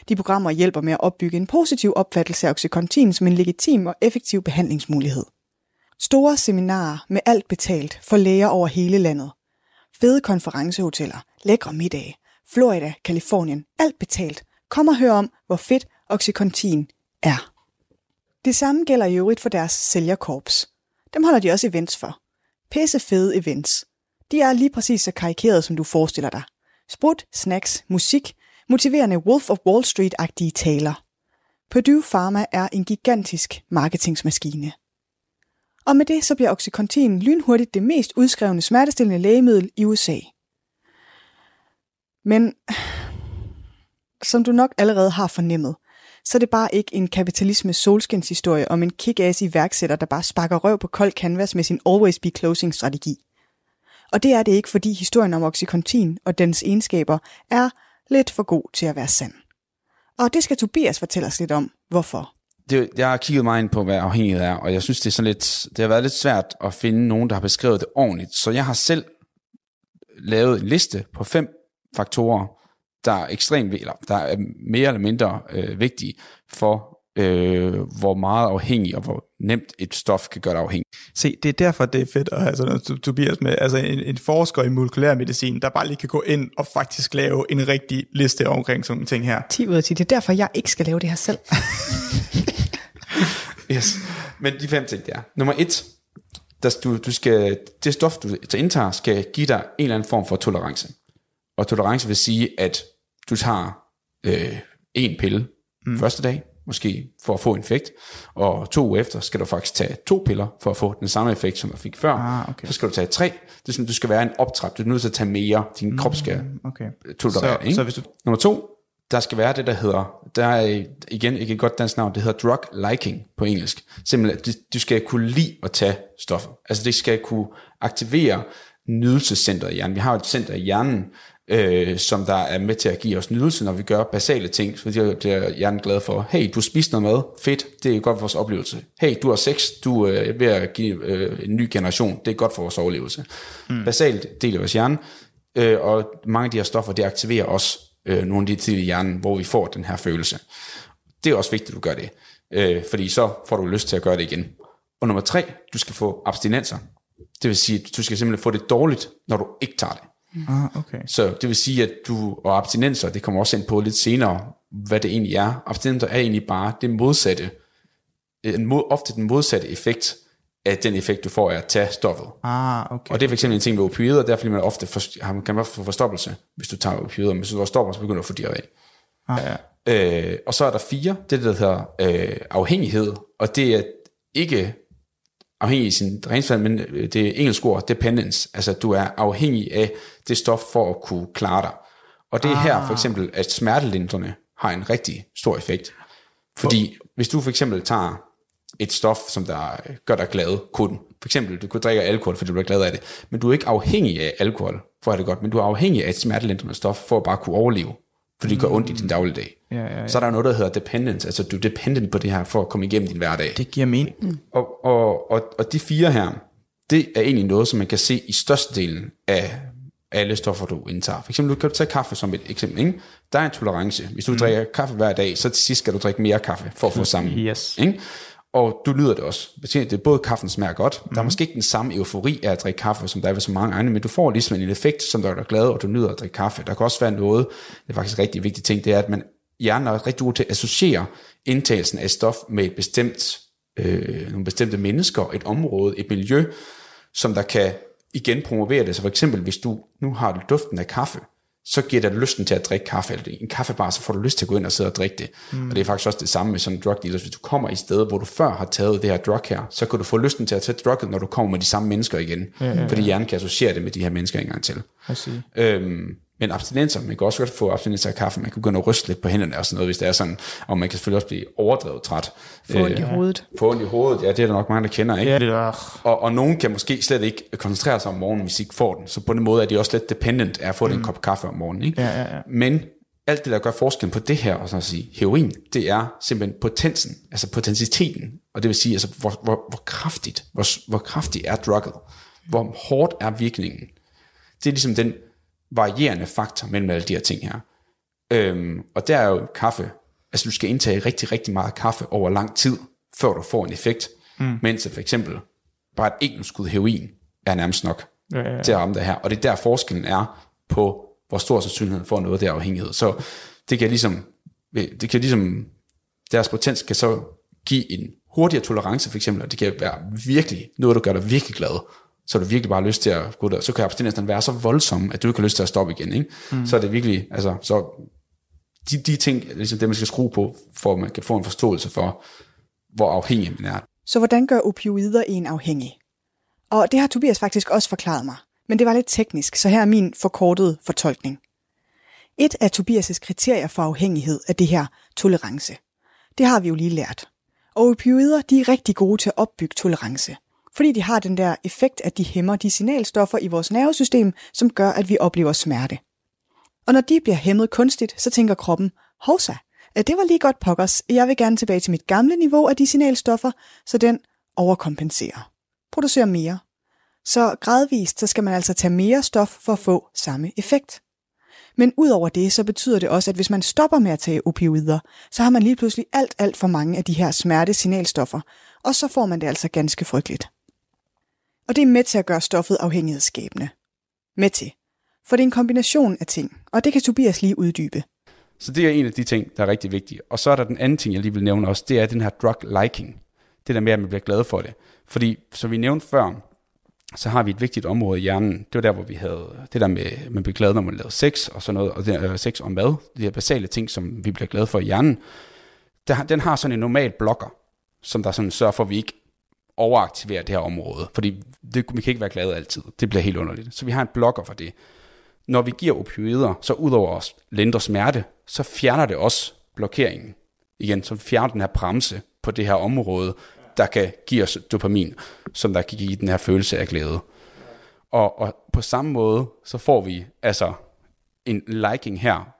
De programmer hjælper med at opbygge en positiv opfattelse af Oxycontin som en legitim og effektiv behandlingsmulighed. Store seminarer med alt betalt for læger over hele landet. Fede konferencehoteller, lækre middage, Florida, Kalifornien, alt betalt. Kom og hør om, hvor fedt Oxycontin er. Det samme gælder i øvrigt for deres sælgerkorps. Dem holder de også events for. Pisse fede events. De er lige præcis så karikerede, som du forestiller dig. Sprut, snacks, musik, motiverende Wolf of Wall Street-agtige taler. Purdue Pharma er en gigantisk marketingsmaskine. Og med det så bliver Oxycontin lynhurtigt det mest udskrevne smertestillende lægemiddel i USA. Men som du nok allerede har fornemmet, så er det bare ikke en kapitalisme solskinshistorie om en kick-ass iværksætter, der bare sparker røv på kold canvas med sin always be closing strategi. Og det er det ikke, fordi historien om Oxycontin og dens egenskaber er lidt for god til at være sand. Og det skal Tobias fortælle os lidt om, hvorfor. Det, jeg har kigget meget ind på, hvad afhængighed er, og jeg synes, det, er sådan lidt, det har været lidt svært at finde nogen, der har beskrevet det ordentligt. Så jeg har selv lavet en liste på fem faktorer, der er ekstremt, eller der er mere eller mindre øh, vigtige for, øh, hvor meget afhængig og hvor nemt et stof kan gøre dig afhængig. Se, det er derfor, det er fedt at have sådan noget Tobias med, altså en, en forsker i molekylær medicin, der bare lige kan gå ind og faktisk lave en rigtig liste omkring sådan nogle ting her. 10 ud af 10. Det er derfor, jeg ikke skal lave det her selv. yes. Men de fem ting, det er. Nummer et, der, du, du skal, det stof, du indtager, skal give dig en eller anden form for tolerance. Og tolerance vil sige, at du tager øh, en pille mm. første dag, måske for at få en effekt, og to uger efter skal du faktisk tage to piller for at få den samme effekt, som du fik før. Ah, okay. Så skal du tage tre. Det er sådan, du skal være en optrap. Du er nødt til at tage mere. Din krop skal Okay. tolerere Så- ikke? så hvis du- Nummer to, der skal være det, der hedder, der er igen ikke et godt dansk navn, det hedder drug liking på engelsk. Simpelthen, du, skal kunne lide at tage stoffer. Altså det skal kunne aktivere nydelsescenteret i hjernen. Vi har et center i hjernen, øh, som der er med til at give os nydelse, når vi gør basale ting. Så det bliver hjernen glad for. Hey, du spiser noget mad. Fedt. Det er godt for vores oplevelse. Hey, du har sex. Du øh, er ved at give øh, en ny generation. Det er godt for vores overlevelse. Mm. Basalt del af vores hjerne. Øh, og mange af de her stoffer, det aktiverer også øh, nogle af de tidlige i hjernen, hvor vi får den her følelse. Det er også vigtigt, at du gør det. Øh, fordi så får du lyst til at gøre det igen. Og nummer tre, du skal få abstinenser. Det vil sige, at du skal simpelthen få det dårligt, når du ikke tager det. Ah, okay. Så det vil sige, at du, og abstinenser, det kommer også ind på lidt senere, hvad det egentlig er. Abstinenser er egentlig bare det modsatte, en mod, ofte den modsatte effekt af den effekt, du får af at tage stoffet. Ah, okay. Og det er for eksempel en ting med opioider, der er fordi man ofte for, kan man få forstoppelse, hvis du tager opioider, men hvis du stopper, så begynder du at få diarré. Ah. Øh, og så er der fire, det der hedder øh, afhængighed, og det er ikke afhængig i sin rent fald, men øh, det er engelsk ord, dependence, altså du er afhængig af det stof for at kunne klare dig. Og det er ah. her for eksempel, at smertelindrende har en rigtig stor effekt. Fordi hvis du for eksempel tager et stof, som der gør dig glad, kun. For eksempel, du kunne drikke alkohol, fordi du bliver glad af det. Men du er ikke afhængig af alkohol, for at have det godt. Men du er afhængig af et smertelindrende stof, for at bare kunne overleve. Fordi det gør ondt i din dagligdag. Ja, ja, ja. Så er der noget, der hedder dependence. Altså, du er dependent på det her, for at komme igennem din hverdag. Det giver mening. Mm. Og, og, og, og de fire her, det er egentlig noget, som man kan se i størstedelen af alle stoffer, du indtager. For eksempel, du kan tage kaffe som et eksempel. Ikke? Der er en tolerance. Hvis du mm. drikker kaffe hver dag, så til sidst skal du drikke mere kaffe, for at få samme. Yes. Ikke? Og du nyder det også. Det er både kaffen smager godt. Mm. Der er måske ikke den samme eufori af at drikke kaffe, som der er ved så mange andre, men du får ligesom en effekt, som der er glad, og du nyder at drikke kaffe. Der kan også være noget, det er faktisk en rigtig vigtig ting, det er, at man hjernen er rigtig god til at associere indtagelsen af stof med et bestemt, øh, nogle bestemte mennesker, et område, et miljø, som der kan igen promovere det. Så for eksempel, hvis du nu har du duften af kaffe, så giver det lysten til at drikke kaffe, eller en kaffebar, så får du lyst til at gå ind og sidde og drikke det. Mm. Og det er faktisk også det samme med sådan en drug dealer. Hvis du kommer i stedet, hvor du før har taget det her drug her, så kan du få lysten til at tage drugget, når du kommer med de samme mennesker igen. Ja, ja, ja. Fordi hjernen kan associere det med de her mennesker en gang til. Øhm, men abstinenser, man kan også godt få abstinenser af kaffe, man kan begynde at ryste lidt på hænderne og sådan noget, hvis det er sådan, og man kan selvfølgelig også blive overdrevet træt. Få ondt i hovedet. Få ondt i hovedet, ja, det er der nok mange, der kender, ikke? Ja, det er... Og, og nogen kan måske slet ikke koncentrere sig om morgenen, hvis de ikke får den. Så på den måde er de også lidt dependent af at få mm. den kop kaffe om morgenen. Ikke? Ja, ja, ja. Men alt det, der gør forskellen på det her, og så at sige, heroin, det er simpelthen potensen, altså potensiteten. Og det vil sige, altså, hvor, hvor, hvor kraftigt, hvor, hvor kraftigt er drugget. Hvor hårdt er virkningen. Det er ligesom den varierende faktor mellem alle de her ting her. Øhm, og der er jo kaffe, altså du skal indtage rigtig, rigtig meget kaffe over lang tid, før du får en effekt. Mm. Mens for eksempel bare et enkelt skud heroin er nærmest nok Ja, ja, ja. til at ramme det her. Og det er der forskellen er på, hvor stor sandsynligheden for noget der afhængighed. Så det kan ligesom, det kan ligesom, deres potens kan så give en hurtigere tolerance for eksempel, og det kan være virkelig noget, der gør dig virkelig glad, så du virkelig bare lyst til at gå der. Så kan abstinensen være så voldsom, at du ikke har lyst til at stoppe igen. Ikke? Mm. Så er det virkelig, altså, så de, de ting ligesom det, man skal skrue på, for at man kan få en forståelse for, hvor afhængig man er. Så hvordan gør opioider en afhængig? Og det har Tobias faktisk også forklaret mig, men det var lidt teknisk, så her er min forkortede fortolkning. Et af Tobias' kriterier for afhængighed er det her tolerance. Det har vi jo lige lært. Og opioider de er rigtig gode til at opbygge tolerance, fordi de har den der effekt, at de hæmmer de signalstoffer i vores nervesystem, som gør, at vi oplever smerte. Og når de bliver hæmmet kunstigt, så tænker kroppen, hovsa, at det var lige godt pokkers, jeg vil gerne tilbage til mit gamle niveau af de signalstoffer, så den overkompenserer. Producerer mere. Så gradvist så skal man altså tage mere stof for at få samme effekt. Men udover det, så betyder det også, at hvis man stopper med at tage opioider, så har man lige pludselig alt, alt for mange af de her smertesignalstoffer, og så får man det altså ganske frygteligt. Og det er med til at gøre stoffet afhængighedsskabende. Med til. For det er en kombination af ting, og det kan Tobias lige uddybe. Så det er en af de ting, der er rigtig vigtige. Og så er der den anden ting, jeg lige vil nævne også, det er den her drug liking. Det der med, at man bliver glad for det. Fordi, som vi nævnte før, så har vi et vigtigt område i hjernen. Det var der, hvor vi havde det der med, at man bliver glad, når man laver sex og sådan noget, og det øh, sex og mad, de her basale ting, som vi bliver glade for i hjernen. der, den har sådan en normal blokker, som der sådan sørger for, at vi ikke overaktiverer det her område. Fordi det, vi kan ikke være glade altid. Det bliver helt underligt. Så vi har en blokker for det. Når vi giver opioider, så udover at lindre smerte, så fjerner det også blokeringen. Igen, så fjerner den her bremse på det her område, der kan give os dopamin, som der kan give den her følelse af glæde. Og, og på samme måde, så får vi altså en liking her.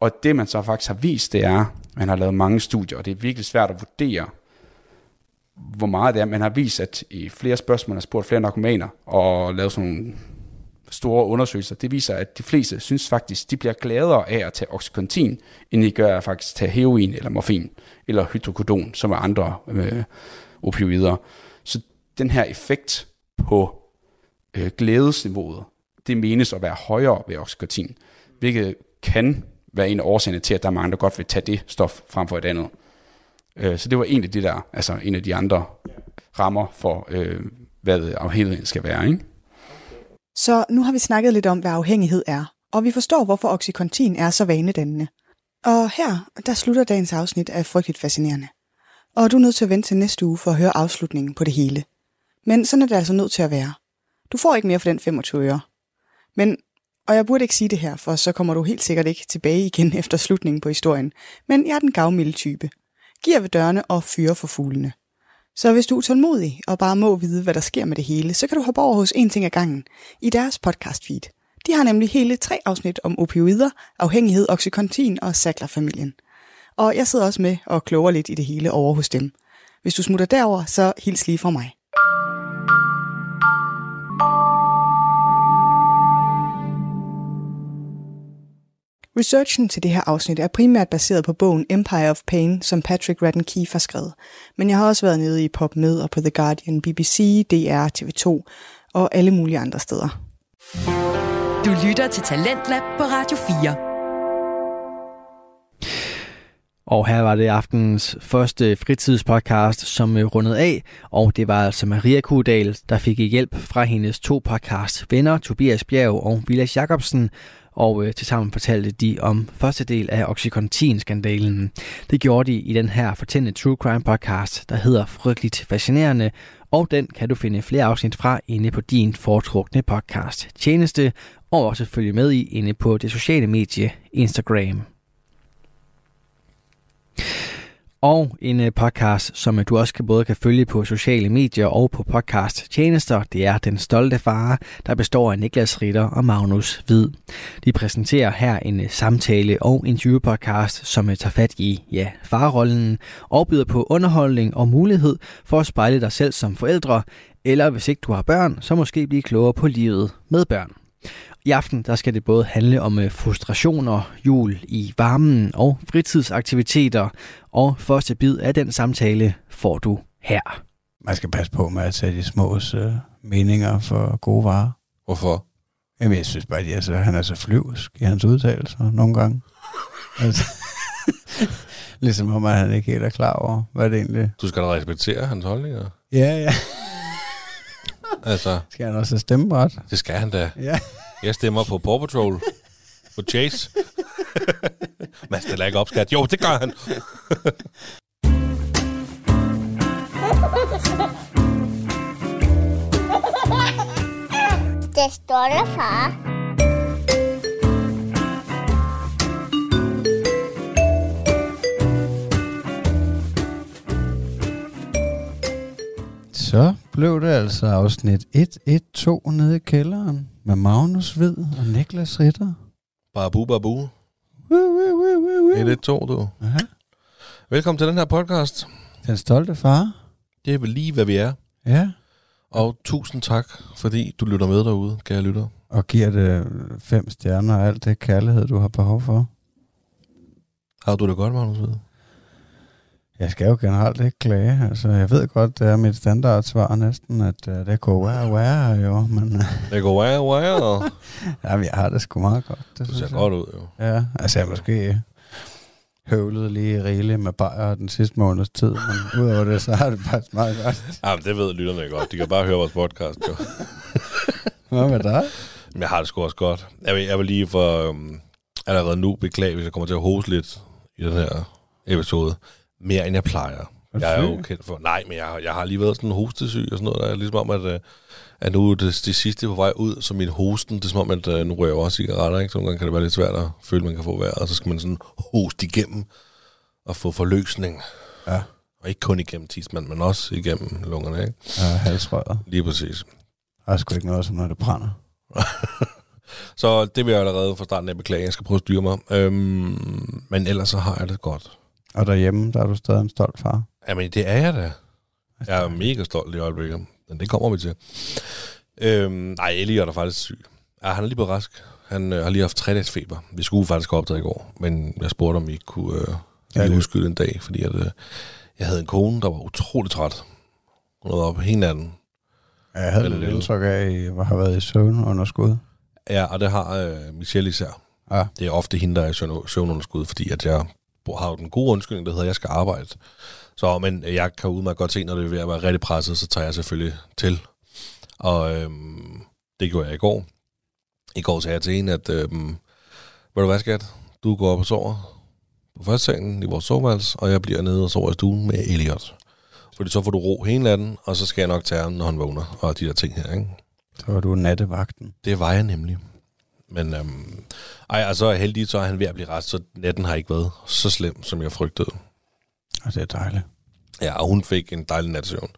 Og det man så faktisk har vist, det er, man har lavet mange studier, og det er virkelig svært at vurdere, hvor meget det er. Man har vist, at i flere spørgsmål man har spurgt flere narkomaner, og lavet sådan nogle store undersøgelser, det viser, at de fleste synes faktisk, de bliver gladere af at tage Oxycontin, end de gør at faktisk at tage heroin eller morfin, eller hydrokodon, som er andre øh, opioider. Så den her effekt på øh, glædesniveauet, det menes at være højere ved Oxycontin, hvilket kan være en af årsagerne til, at der er mange, der godt vil tage det stof frem for et andet. Øh, så det var en af de der, altså en af de andre rammer for, øh, hvad afhængigheden skal være, ikke? Så nu har vi snakket lidt om, hvad afhængighed er, og vi forstår, hvorfor Oxycontin er så vanedannende. Og her, der slutter dagens afsnit af Frygteligt Fascinerende. Og du er nødt til at vente til næste uge for at høre afslutningen på det hele. Men sådan er det altså nødt til at være. Du får ikke mere for den 25 øre. Men, og jeg burde ikke sige det her, for så kommer du helt sikkert ikke tilbage igen efter slutningen på historien. Men jeg er den gavmilde type. Giver ved dørene og fyrer for fuglene. Så hvis du er tålmodig og bare må vide, hvad der sker med det hele, så kan du hoppe over hos En Ting ad gangen i deres podcast feed. De har nemlig hele tre afsnit om opioider, afhængighed, oxycontin og Sackler-familien. Og jeg sidder også med og kloger lidt i det hele over hos dem. Hvis du smutter derover, så hils lige fra mig. Researchen til det her afsnit er primært baseret på bogen Empire of Pain, som Patrick Radden Keefe har skrevet. Men jeg har også været nede i PopMed og på The Guardian, BBC, DR, TV2 og alle mulige andre steder. Du lytter til Talentlab på Radio 4. Og her var det aftenens første fritidspodcast, som øh, rundede af, og det var altså Maria Kudal, der fik hjælp fra hendes to podcast venner, Tobias Bjerg og Vilas Jacobsen, og øh, tilsammen fortalte de om første del af Oxycontin-skandalen. Det gjorde de i den her fortællende True Crime podcast, der hedder Frygteligt Fascinerende, og den kan du finde flere afsnit fra inde på din foretrukne podcast tjeneste, og også følge med i inde på det sociale medie Instagram. Og en øh, podcast, som øh, du også kan både kan følge på sociale medier og på podcast tjenester, det er Den Stolte Far, der består af Niklas Ritter og Magnus Hvid. De præsenterer her en øh, samtale- og interviewpodcast, som tager fat i ja, farrollen og byder på underholdning og mulighed for at spejle dig selv som forældre, eller hvis ikke du har børn, så måske blive klogere på livet med børn. I aften der skal det både handle om øh, frustrationer, jul i varmen og fritidsaktiviteter. Og første bid af den samtale får du her. Man skal passe på med at tage de smås øh, meninger for gode varer. Hvorfor? Jamen, jeg synes bare, at altså, han er så flyvsk i hans udtalelser nogle gange. Altså, ligesom om at han ikke helt er klar over, hvad det egentlig Du skal da respektere hans holdninger. Ja, ja. Altså, Skal han også have stemmeret? det skal han da. Ja. Jeg stemmer på Paw Patrol. På Chase. Man stiller ikke op, skat. Jo, det gør han. Det står der, far. Så blev det altså afsnit 112 nede i kælderen med Magnus Hvid og Niklas Ritter. Babu, babu. Woo, woo, woo, woo, woo. 1 2 du. Aha. Velkommen til den her podcast. Den stolte far. Det er vel lige, hvad vi er. Ja. Og tusind tak, fordi du lytter med derude, kære lytter. Og giver det fem stjerner og alt det kærlighed, du har behov for. Har du det godt, Magnus Hvide? Jeg skal jo generelt ikke klage. Altså, jeg ved godt, det er mit standardsvar næsten, at uh, det kunne være være jo, men uh, Det går wow, wow. jamen, jeg har det sgu meget godt. Det Du ser godt ud, jo. Ja, altså jeg måske høvlet lige rigeligt med bajer den sidste måneds tid, men udover det, så har det faktisk meget godt. Jamen, det ved lytterne godt. De kan bare høre vores podcast, jo. Hvad med dig? Jeg har det sgu også godt. Jeg vil, jeg vil lige for øhm, allerede nu beklage, hvis jeg kommer til at hose lidt i den her episode. Mere end jeg plejer. Jeg er jo kendt for... Nej, men jeg, har- jeg har lige været sådan hostesyg og sådan noget. Der er ligesom om, at, øh, at nu er det, det sidste på vej ud, så min hosten, det er som om, at øh, nu rører jeg også cigaretter, ikke? Så nogle gange kan det være lidt svært at føle, at man kan få vejret, og så skal man sådan hoste igennem og få forløsning. Ja. Og ikke kun igennem tidsmand, men også igennem lungerne, ikke? Ja, halsrøret. Lige præcis. Der er sgu ikke noget, som når det brænder. Så det vil jeg allerede fra starten af beklage. Jeg skal prøve at styre mig. Øhm, men ellers så har jeg det godt. Og derhjemme, der er du stadig en stolt far. Jamen, det er jeg da. Jeg er mega stolt i øjeblikket. Men det kommer vi til. Øhm, nej, Elliot er faktisk syg. Ja, han er lige blevet rask. Han øh, har lige haft tre dages feber. Vi skulle faktisk have optaget i går, men jeg spurgte, om I ikke kunne øh, Ja, udskyde en dag, fordi at, øh, jeg havde en kone, der var utrolig træt. Hun havde op hele natten. Ja, Jeg havde lidt indtryk af, at I har været i søvn under skud. Ja, og det har øh, Michelle især. Ja. Det er ofte hende, der er i søvn- søvnunderskud, fordi at jeg har jo den gode undskyldning, der hedder, at jeg skal arbejde. Så, men jeg kan udmærket godt se, når det er ved at være rigtig presset, så tager jeg selvfølgelig til. Og øhm, det gjorde jeg i går. I går sagde jeg til hende, at øhm, ved du hvad, skat? Du går op og sover på første sengen i vores soveværelse, og jeg bliver nede og sover i stuen med Elliot. Fordi så får du ro hele natten, og så skal jeg nok tage ham, når han vågner, og de der ting her, ikke? Så var du nattevagten. Det var jeg nemlig. Men øhm, ej, altså heldigvis så er han ved at blive ret, så natten har ikke været så slem, som jeg frygtede. Og det er dejligt. Ja, og hun fik en dejlig natsøvn.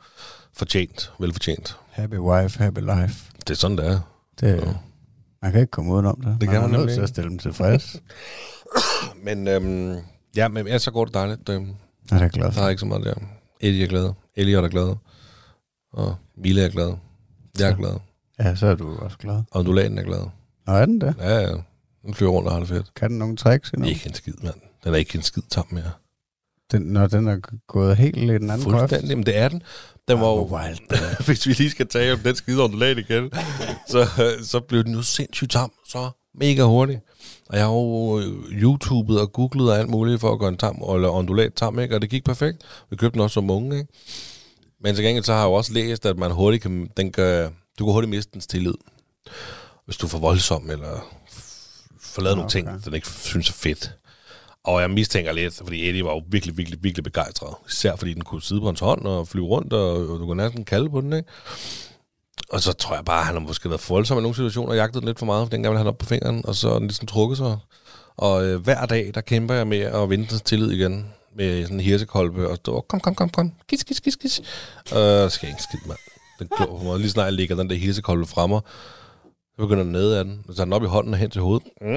Fortjent, velfortjent. Happy wife, happy life. Det er sådan, det er. Det, Ja. Man kan ikke komme udenom det. Det kan man er nødt til at stille dem tilfreds. Men øhm, ja, men ellers så går det dejligt. Øhm, Ja, det er glad der for. er ikke så meget der. Eddie er glad. Elliot er glad. Og Mille er glad. Jeg er Så. glad. Ja, så er du også glad. Og undulaten er glad. Nå, er den det? Ja, ja. Den flyver rundt og har det fedt. Kan den nogle tricks endnu? Ikke en skid, mand. Den er ikke en skid tam mere. Den, når den er gået helt i den anden. Fuldstændig, men det er den. Den var jo, wild. hvis vi lige skal tale om den skide ondulat igen, så, så blev den jo sindssygt tam, så mega hurtigt. Og jeg har jo YouTubet og googlet og alt muligt for at gøre en tam, eller ondulat tam, ikke? og det gik perfekt. Vi købte den også som unge, ikke? Men til gengæld så har jeg jo også læst, at man hurtigt kan, den kan, du kan hurtigt miste dens tillid. Hvis du er for voldsom, eller får lavet Ah, nogle ting, okay. den ikke synes er fedt. Og jeg mistænker lidt, fordi Eddie var jo virkelig, virkelig, virkelig begejstret. Især fordi den kunne sidde på hans hånd og flyve rundt, og, og du kunne næsten kalde på den, ikke? Og så tror jeg bare, at han har måske været voldsom i nogle situationer, og jagtet den lidt for meget, for dengang ville han op på fingeren, og så den ligesom trukket sig. Og øh, hver dag, der kæmper jeg med at vinde dens tillid igen, med sådan en hirsekolbe, og stå, kom, kom, kom, kom, kis, kis, kis, kis. Øh, skal jeg ikke skide, mand. Den klår på mig. Lige snart jeg ligger den der hirsekolbe fremme, så begynder den ned af den, og tager den op i hånden og hen til hovedet. Mm.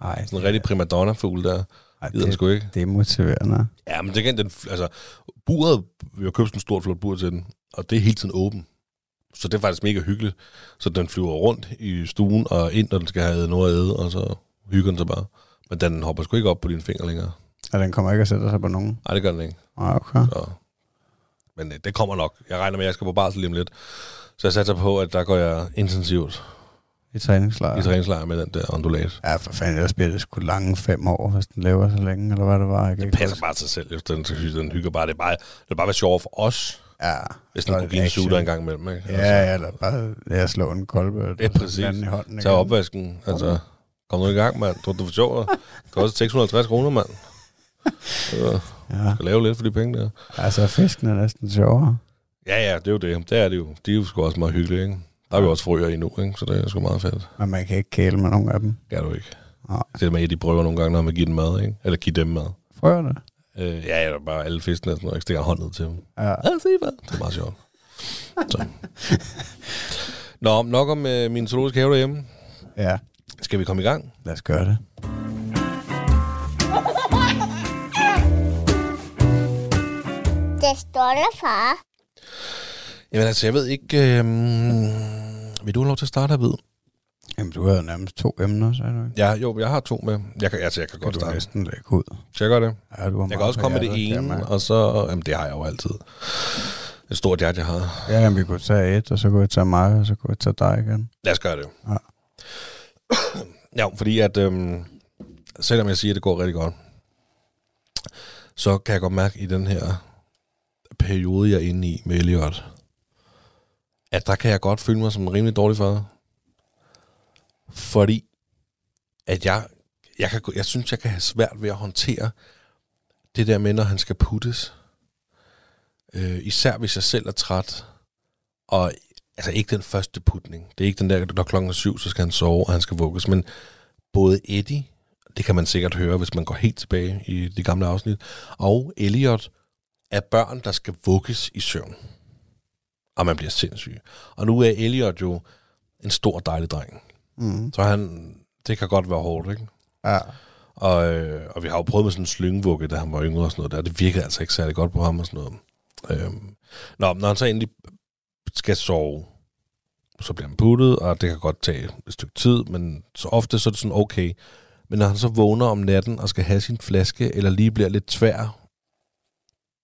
Ej, Sådan en rigtig primadonna-fugl der. Ej, Gider den det, sgu ikke. det er motiverende. Ja, men det kan den, altså, buret, vi har købt sådan en stort flot bur til den, og det er hele tiden åben. Så det er faktisk mega hyggeligt. Så den flyver rundt i stuen og ind, når den skal have noget at æde, og så hygger den sig bare. Men den hopper sgu ikke op på dine fingre længere. Ja, den kommer ikke at sætte sig på nogen. Nej, det gør den ikke. Ah, okay. Så. Men øh, det kommer nok. Jeg regner med, at jeg skal på barsel lige om lidt. Så jeg satser på, at der går jeg intensivt I træningslejr. i træningslejr med den der ondulat. Ja, for fanden, ellers bliver det sgu lange fem år, hvis den lever så længe, eller hvad det var. Jeg kan Det ikke passer huske. bare sig selv, efter den, den hygger bare. Det er bare, det er bare være sjovt for os, Ja. hvis den kunne give en sutter en gang imellem. Ikke? Altså, Ja, ja, eller bare ja, slå en kolbe. Ja, præcis. i hånden Tag opvasken. Altså, kom nu i gang, mand. Tror du, er for sjovt? Det koster 650 kroner, mand. Så Ja, skal lave lidt for de penge der. altså fisken er næsten sjovere. Ja, ja, det er jo det. Det er det jo. De er jo sgu også meget hyggelige, ikke? Der er jo også frøer i nu, ikke? Så det er sgu meget fedt. Men man kan ikke kæle med nogen af dem. Det er du ikke. Nej. Det er med, at de prøver nogle gange, når man giver dem mad, ikke? Eller giver dem mad. Frøerne? Øh, ja, eller bare alle fiskene sådan noget. Jeg stikker hånden ned til dem. Ja. Ja, se hvad. Det er meget sjovt. Så. Nå, nok om øh, min zoologiske have derhjemme. ja, Skal vi komme i gang? lad os gøre det. Det står der, far. Jamen altså, jeg ved ikke... Øh, vil du have lov til at starte, ved? Jamen, du havde nærmest to emner, sagde du ikke? Ja, jo, jeg har to med. Jeg kan, altså, jeg kan Kan godt du starte. næsten lægge ud. Skal jeg gøre det? Ja, du har Jeg kan også komme med det ene, mærke. og så... Jamen, det har jeg jo altid. Et stort hjerte, jeg har. Ja, jamen, vi kunne tage et, og så kunne jeg tage mig, og så kunne jeg tage dig igen. Lad os gøre det. Ja. ja, fordi at... Øhm, selvom jeg siger, at det går rigtig godt, så kan jeg godt mærke i den her periode, jeg er inde i med Elliot, at der kan jeg godt føle mig som en rimelig dårlig far. Fordi at jeg, jeg, kan, jeg synes, jeg kan have svært ved at håndtere det der med, når han skal puttes, øh, især hvis jeg selv er træt, og altså ikke den første putning, det er ikke den der, når klokken er syv, så skal han sove, og han skal vugges, men både Eddie, det kan man sikkert høre, hvis man går helt tilbage i de gamle afsnit, og Elliot er børn, der skal vugges i søvn. Og man bliver sindssyg. Og nu er Elliot jo en stor, dejlig dreng. Mm. Så han, det kan godt være hårdt, ikke? Ja. Og, øh, og vi har jo prøvet med sådan en slyngvugge, da han var yngre og sådan noget der. Det virkede altså ikke særlig godt på ham og sådan noget. Øhm. Nå, når han så endelig skal sove, så bliver han puttet, og det kan godt tage et stykke tid, men så ofte så er det sådan okay. Men når han så vågner om natten og skal have sin flaske, eller lige bliver lidt tvær,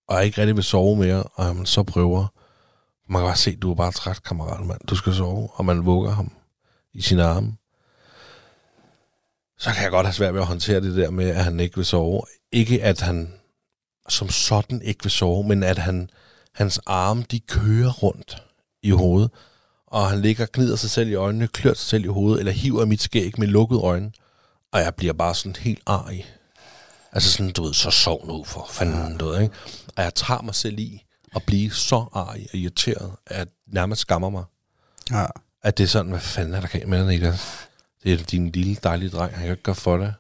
og ikke rigtig vil sove mere, og man så prøver, man kan bare se, du er bare træt, kammerat, mand. Du skal sove, og man vugger ham i sine arme så kan jeg godt have svært ved at håndtere det der med, at han ikke vil sove. Ikke at han som sådan ikke vil sove, men at han, hans arme, de kører rundt i hovedet, og han ligger og gnider sig selv i øjnene, klør sig selv i hovedet, eller hiver mit skæg med lukkede øjne, og jeg bliver bare sådan helt arg. Altså sådan, du ved, så sov nu for fanden, du ved, ikke? Og jeg tager mig selv i at blive så arg og irriteret, at nærmest skammer mig. Ja. At det er sådan, hvad fanden er der galt med dig, Niklas? Det er din lille dejlige dreng, han kan ikke gøre for det.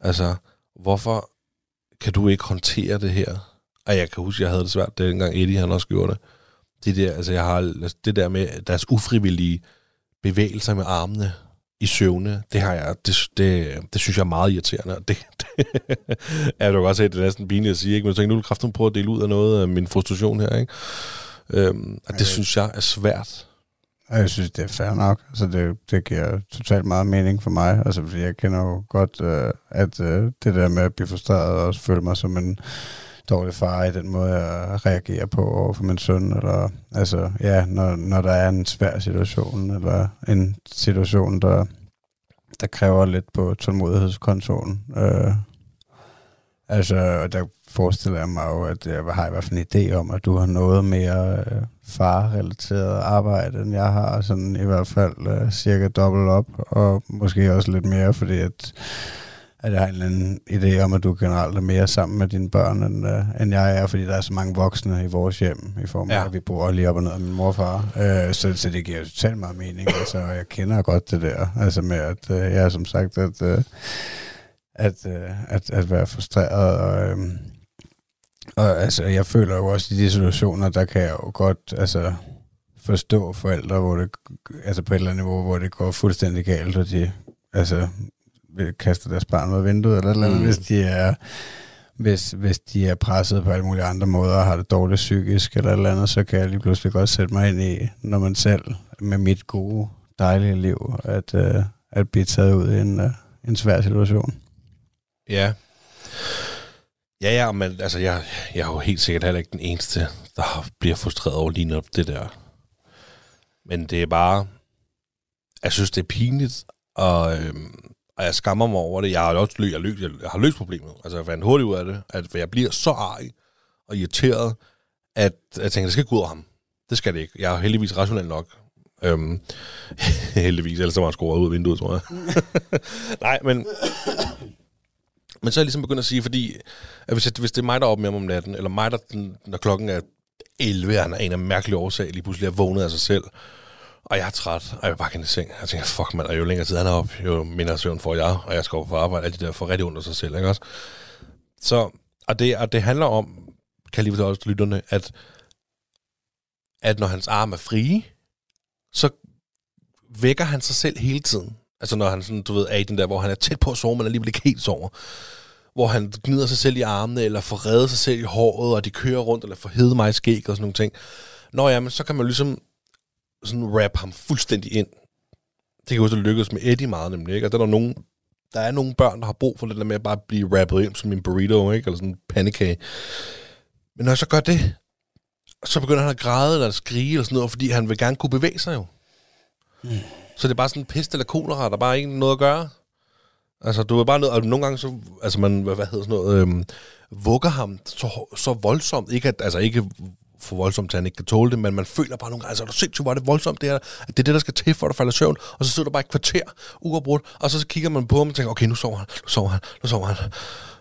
Altså, hvorfor kan du ikke håndtere det her? Og jeg kan huske, jeg havde det svært, det dengang Eddie han også gjorde det. Det der, altså jeg har, altså det der med deres ufrivillige bevægelser med armene i søvne, det har jeg, det, det, det synes jeg er meget irriterende. Og Det, det jeg du godt se, det er næsten pinligt at sige, ikke? men jeg tænker, nu vil kraften prøve at dele ud af noget af min frustration her. Ikke? Øhm, og det synes jeg er svært. Og jeg synes, det er fair nok. Altså, det, det giver totalt meget mening for mig. Altså, fordi jeg kender jo godt, øh, at øh, det der med at blive frustreret og også føle mig som en dårlig far i den måde, jeg reagerer på over for min søn. Eller, altså, ja, når, når der er en svær situation, eller en situation, der, der kræver lidt på tålmodighedskontoren. Øh, altså, og der forestiller jeg mig jo, at jeg har i hvert fald en idé om, at du har noget mere øh, far-relateret arbejde, end jeg har. Sådan i hvert fald øh, cirka dobbelt op, og måske også lidt mere, fordi at, at jeg har en eller anden idé om, at du generelt er mere sammen med dine børn, end, øh, end jeg er, fordi der er så mange voksne i vores hjem, i form af, Ja. at vi bor lige op og ned af min morfar. Øh, så, så det giver jo totalt meget mening, altså, og jeg kender godt det der, altså med, at øh, jeg er som sagt, at... Øh, at, øh, at, at være frustreret. Og, øh, og altså, jeg føler jo også i de situationer, der kan jeg jo godt altså, forstå forældre, hvor det, altså på et eller andet niveau, hvor det går fuldstændig galt, og de altså, vil kaste deres barn ud af vinduet, eller eller andet, Mm. hvis de er hvis, hvis de er presset på alle mulige andre måder, og har det dårligt psykisk eller eller andet, så kan jeg lige pludselig godt sætte mig ind i, når man selv med mit gode, dejlige liv, at, øh, at blive taget ud i en, øh, en svær situation. Ja. Ja, ja, men altså, jeg, jeg er jo helt sikkert heller ikke den eneste, der bliver frustreret over lige netop det der. Men det er bare... Jeg synes, det er pinligt, og, øhm, og jeg skammer mig over det. Jeg har også løst, jeg, løst, jeg har løst problemet. Altså, jeg fandt hurtigt ud af det, at jeg bliver så arg og irriteret, at jeg tænker, det skal gå ud over ham. Det skal det ikke. Jeg er heldigvis rationel nok. Øhm, heldigvis, ellers så var han skåret ud af vinduet, tror jeg. Nej, men men så er jeg ligesom begyndt at sige, fordi at hvis, jeg, hvis det er mig, der er oppe med ham om natten, eller mig, der, når klokken er 11, og han er en af mærkelige årsager, lige pludselig er vågnet af sig selv, og jeg er træt, og jeg vil bare gerne i seng. Jeg tænker, fuck mand, og jo længere tid han er op, jo mindre søvn får jeg, og jeg skal op på arbejde, alt det der får rigtig under sig selv, ikke også? Så, og det, og det handler om, kan jeg lige fortælle også til lytterne, at, at når hans arm er frie, så vækker han sig selv hele tiden. Altså når han sådan, du ved, er i den der, hvor han er tæt på at sove, men alligevel ikke helt sover. Hvor han gnider sig selv i armene, eller får reddet sig selv i håret, og de kører rundt, eller får hede mig i skæg og sådan nogle ting. Nå ja, men så kan man ligesom sådan wrap ham fuldstændig ind. Det kan jo også lykkes med Eddie meget nemlig, ikke? Og der er der nogen, der er nogle børn, der har brug for det der med at bare blive wrappet ind som en burrito, ikke? Eller sådan en pandekage. Men når jeg så gør det, så begynder han at græde eller at skrige eller sådan noget, fordi han vil gerne kunne bevæge sig jo. Så det er bare sådan en pest eller kolera, der bare ikke noget at gøre. Altså, du er bare noget, og nogle gange så, altså man, hvad, hvad hedder sådan noget, øhm, vugger ham så, så voldsomt, ikke at, altså ikke for voldsomt, til han ikke kan tåle det, men man føler bare nogle gange, altså, er du sindssygt, hvor er det voldsomt, det er, at det er det, der skal til, for at du falder i søvn, og så sidder du bare et kvarter uafbrudt, og så kigger man på ham og tænker, okay, nu sover han, nu sover han, nu sover han.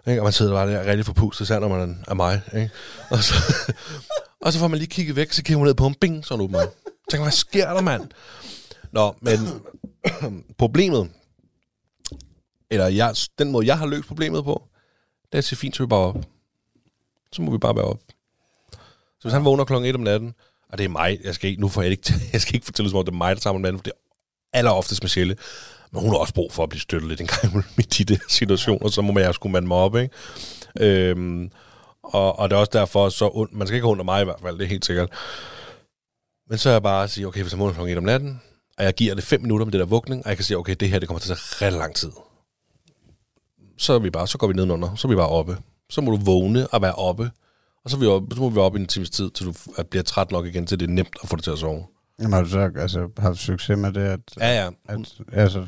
Ikke? Og man sidder bare der rigtig forpustet, især når man er mig. Ikke? Og, så, og så får man lige kigget væk, så kigger man ned på ham, bing, så er han. Tænker, hvad sker der, mand? Nå, men problemet, eller jeg, den måde, jeg har løst problemet på, det er at sige, fint, så vi bare op. Så må vi bare være op. Så hvis han vågner klokken 1 om natten, og det er mig, jeg skal ikke, nu får jeg ikke, jeg skal ikke fortælle, som om det er mig, der tager med manden, for det er aller oftest Michelle. Men hun har også brug for at blive støttet lidt en gang i de situationer, så må jeg skulle mande mig op, ikke? Øhm, og, og det er også derfor, så und, man skal ikke under mig i hvert fald, det er helt sikkert. Men så er jeg bare at sige, okay, hvis jeg vågner klokken 1 om natten, og jeg giver det 5 minutter med det der vugning, og jeg kan sige, okay, det her det kommer til at tage ret lang tid. Så er vi bare, så går vi nedenunder, så er vi bare oppe. Så må du vågne og være oppe, og så, vi oppe, så må vi op i en times tid, til du er- bliver træt nok igen, til det er nemt at få det til at sove. Jamen, har du så altså, haft succes med det, at, Ja, ja. at altså,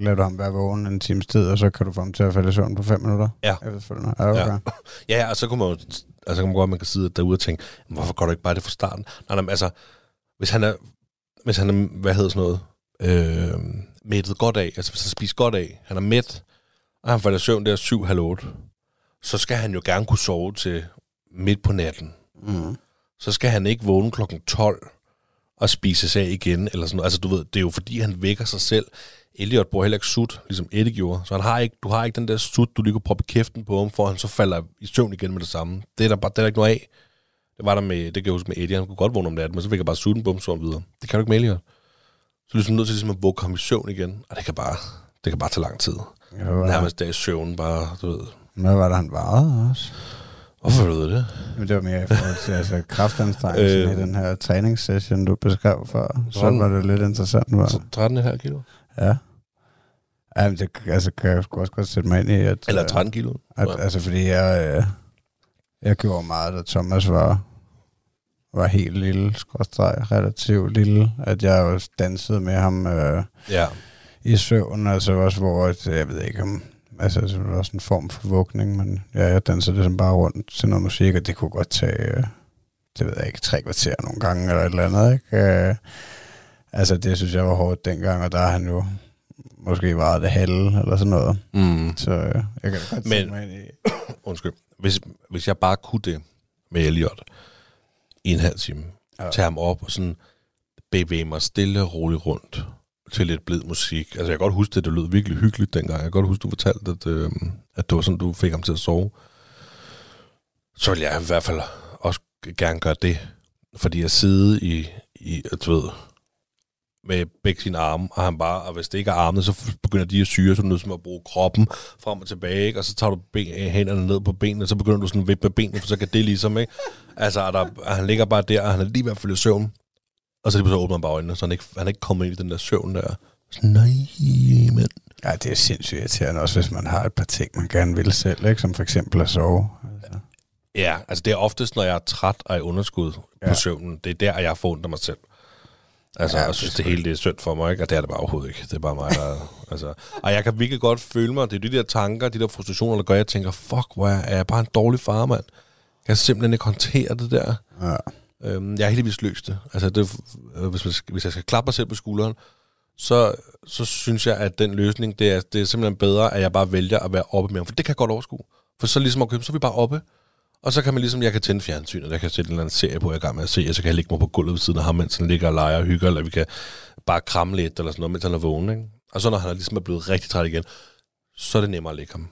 lader du ham være vågen en times tid, og så kan du få ham til at falde i søvn på fem minutter? Ja. Efterfølgende. Ja, okay. Ja. Ja. Ja, og så kunne man jo, altså kan man godt, man kan sidde derude og tænke, "Men hvorfor går du ikke bare det fra starten? Nej, nej, altså, hvis han er, hvis han er, hvad hedder sådan noget, øh, mættet godt af, altså hvis han spiser godt af, han er mæt, og han falder i søvn der 7 halv 8, så skal han jo gerne kunne sove til midt på natten. Mm. Så skal han ikke vågne klokken 12 og spise sig af igen, eller sådan noget. Altså, du ved, det er jo fordi, han vækker sig selv. Elliot bruger heller ikke sut, ligesom Eddie gjorde. Så han har ikke, du har ikke den der sut, du lige kunne proppe kæften på ham, for han så falder i søvn igen med det samme. Det er der, bare, det er der ikke noget af. Det var der med, det kan jeg huske med Eddie, han kunne godt vågne om natten, men så fik jeg bare sutten bum, så videre. Det kan du ikke med Elliot. Så er du ligesom nødt til ligesom at våge ham i søvn igen, og det kan bare, det kan bare tage lang tid. Ja, Nærmest der i søvn, bare, du ved. hvad var det, han varede også? Hvorfor ved du det? Men det var mere i forhold til altså, kraftanstrengelsen Øh. øh. i den her træningssession, du beskrev før. Så Sådan. var det lidt interessant. Var. Så 13,5 kilo? Ja. Ja, men det altså, kan jeg også godt sætte mig ind i, at, Eller øh, 13 kilo? at, Ja. altså, fordi jeg, øh, jeg gjorde meget, da Thomas var, var helt lille, skråstreg, relativt lille, at jeg også dansede med ham øh, Ja. i søvn, altså også hvor, at, jeg ved ikke om, altså det var også en form for vugning, men ja, jeg dansede ligesom bare rundt til noget musik, og det kunne godt tage, øh, det ved jeg ikke, tre kvarter nogle gange, eller et eller andet, ikke? Øh, altså det synes jeg var hårdt dengang, og der er han jo måske var det halve, eller sådan noget. Mm. Så øh, jeg kan da godt Men- mig i... Undskyld. Hvis, hvis jeg bare kunne det med Elliot i en halv time. Ja. tage ham op og sådan bevæge mig stille og roligt rundt til lidt blid musik. Altså, jeg kan godt huske det, det lød virkelig hyggeligt dengang. Jeg kan godt huske, du fortalte, at, øh, at det var sådan, du fik ham til at sove. Så vil jeg i hvert fald også gerne gøre det. Fordi at sidde i, i du ved, med begge sine arme, og han bare, og hvis det ikke er armene, så begynder de at syre, så er du nødt til at bruge kroppen frem og tilbage, ikke? og så tager du ben, øh, hænderne ned på benene, og så begynder du sådan at vippe med benene, for så kan det ligesom, ikke? Altså, der, han ligger bare der, og han er lige ved at følge i søvn, og så, lige så åbner han bare øjnene, så han ikke, han er ikke kommet ind i den der søvn der. Sådan, nej, men... Ja, det er sindssygt irriterende, også hvis man har et par ting, man gerne vil selv, ikke? som for eksempel at sove. Altså. Ja, altså det er oftest, når jeg er træt og i underskud ja. På søvnen, det er der, jeg af mig selv. Altså, Ja, jeg synes, det hele det er synd for mig, ikke? Og det er det bare overhovedet ikke. Det er bare mig, der... altså, og jeg kan virkelig godt føle mig, det er de der tanker, de der frustrationer, der gør, at jeg tænker, fuck, hvor er er jeg bare en dårlig far, mand. Jeg kan simpelthen ikke håndtere det der. Ja. Øhm, jeg har heldigvis løst det. Altså, det, øh, hvis, man, skal- hvis jeg skal klappe mig selv på skulderen, så, så synes jeg, at den løsning, det er, det er simpelthen bedre, at jeg bare vælger at være oppe med ham. For det kan jeg godt overskue. For så ligesom, okay, så er vi bare oppe. Og så kan man ligesom, jeg kan tænde fjernsynet, jeg kan sætte en eller anden serie på, jeg er i gang med at se, og så kan jeg ligge mig på gulvet ved siden af ham, mens han ligger og leger og hygger, eller vi kan bare kramme lidt, eller sådan noget, mens han er vågen, ikke? Og så når han er ligesom er blevet rigtig træt igen, så er det nemmere at lægge ham.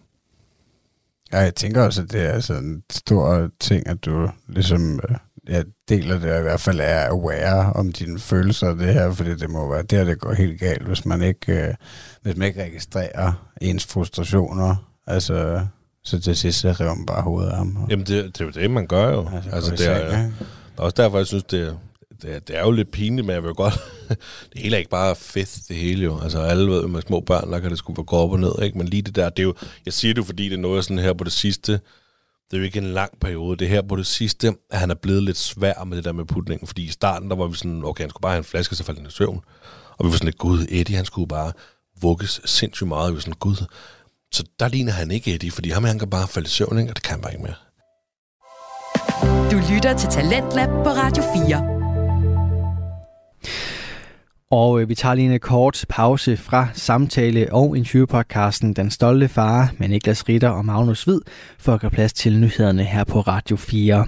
ja, jeg tænker også, at det er sådan en stor ting, at du ligesom øh, ja, deler det, og i hvert fald er aware om dine følelser af det her, fordi det må være der, det går helt galt, hvis man ikke, øh, hvis man ikke registrerer ens frustrationer. Altså, så til sidst så river man bare hovedet af ham. og- Jamen, det, det er jo det, man gør jo. Altså, altså, det er? Det er også derfor, jeg synes, det, er- det, er- det er jo lidt pinligt, men jeg vil godt... det hele er ikke bare fedt, det hele jo. Altså, alle ved med små børn, der kan det skulle gå op og ned, ikke? Men lige det der, det er jo... Jeg siger det jo, fordi det er noget sådan her på det sidste... Det er jo ikke en lang periode. Det her på det sidste, at han er blevet lidt svær med det der med putningen. Fordi i starten, der var vi sådan, okay, han skulle bare have en flaske, så faldt han i søvn. Og vi var sådan lidt, gud, Eddie, han skulle bare vugges sindssygt meget. Vi var sådan, gud. Så der ligner han ikke Eddie, fordi ham, han kan bare falde i søvn, ikke? Og det kan han bare ikke mere. Du lytter til Talentlab på Radio 4. Og øh, vi tager lige en kort pause fra samtale- og interviewpodcasten Den Stolte Far med Niklas Ritter og Magnus Hvid for at gøre plads til nyhederne her på Radio 4.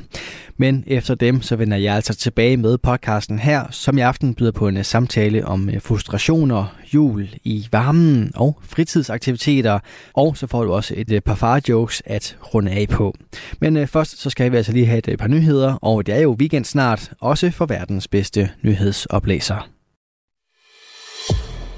Men efter dem, så vender jeg altså tilbage med podcasten her, som i aften byder på en øh, samtale om øh, frustrationer, jul i varmen og fritidsaktiviteter. Og så får du også et øh, par far-jokes at runde af på. Men først så skal vi altså lige have et par nyheder, og det er jo weekend snart, også for verdens bedste nyhedsoplæser.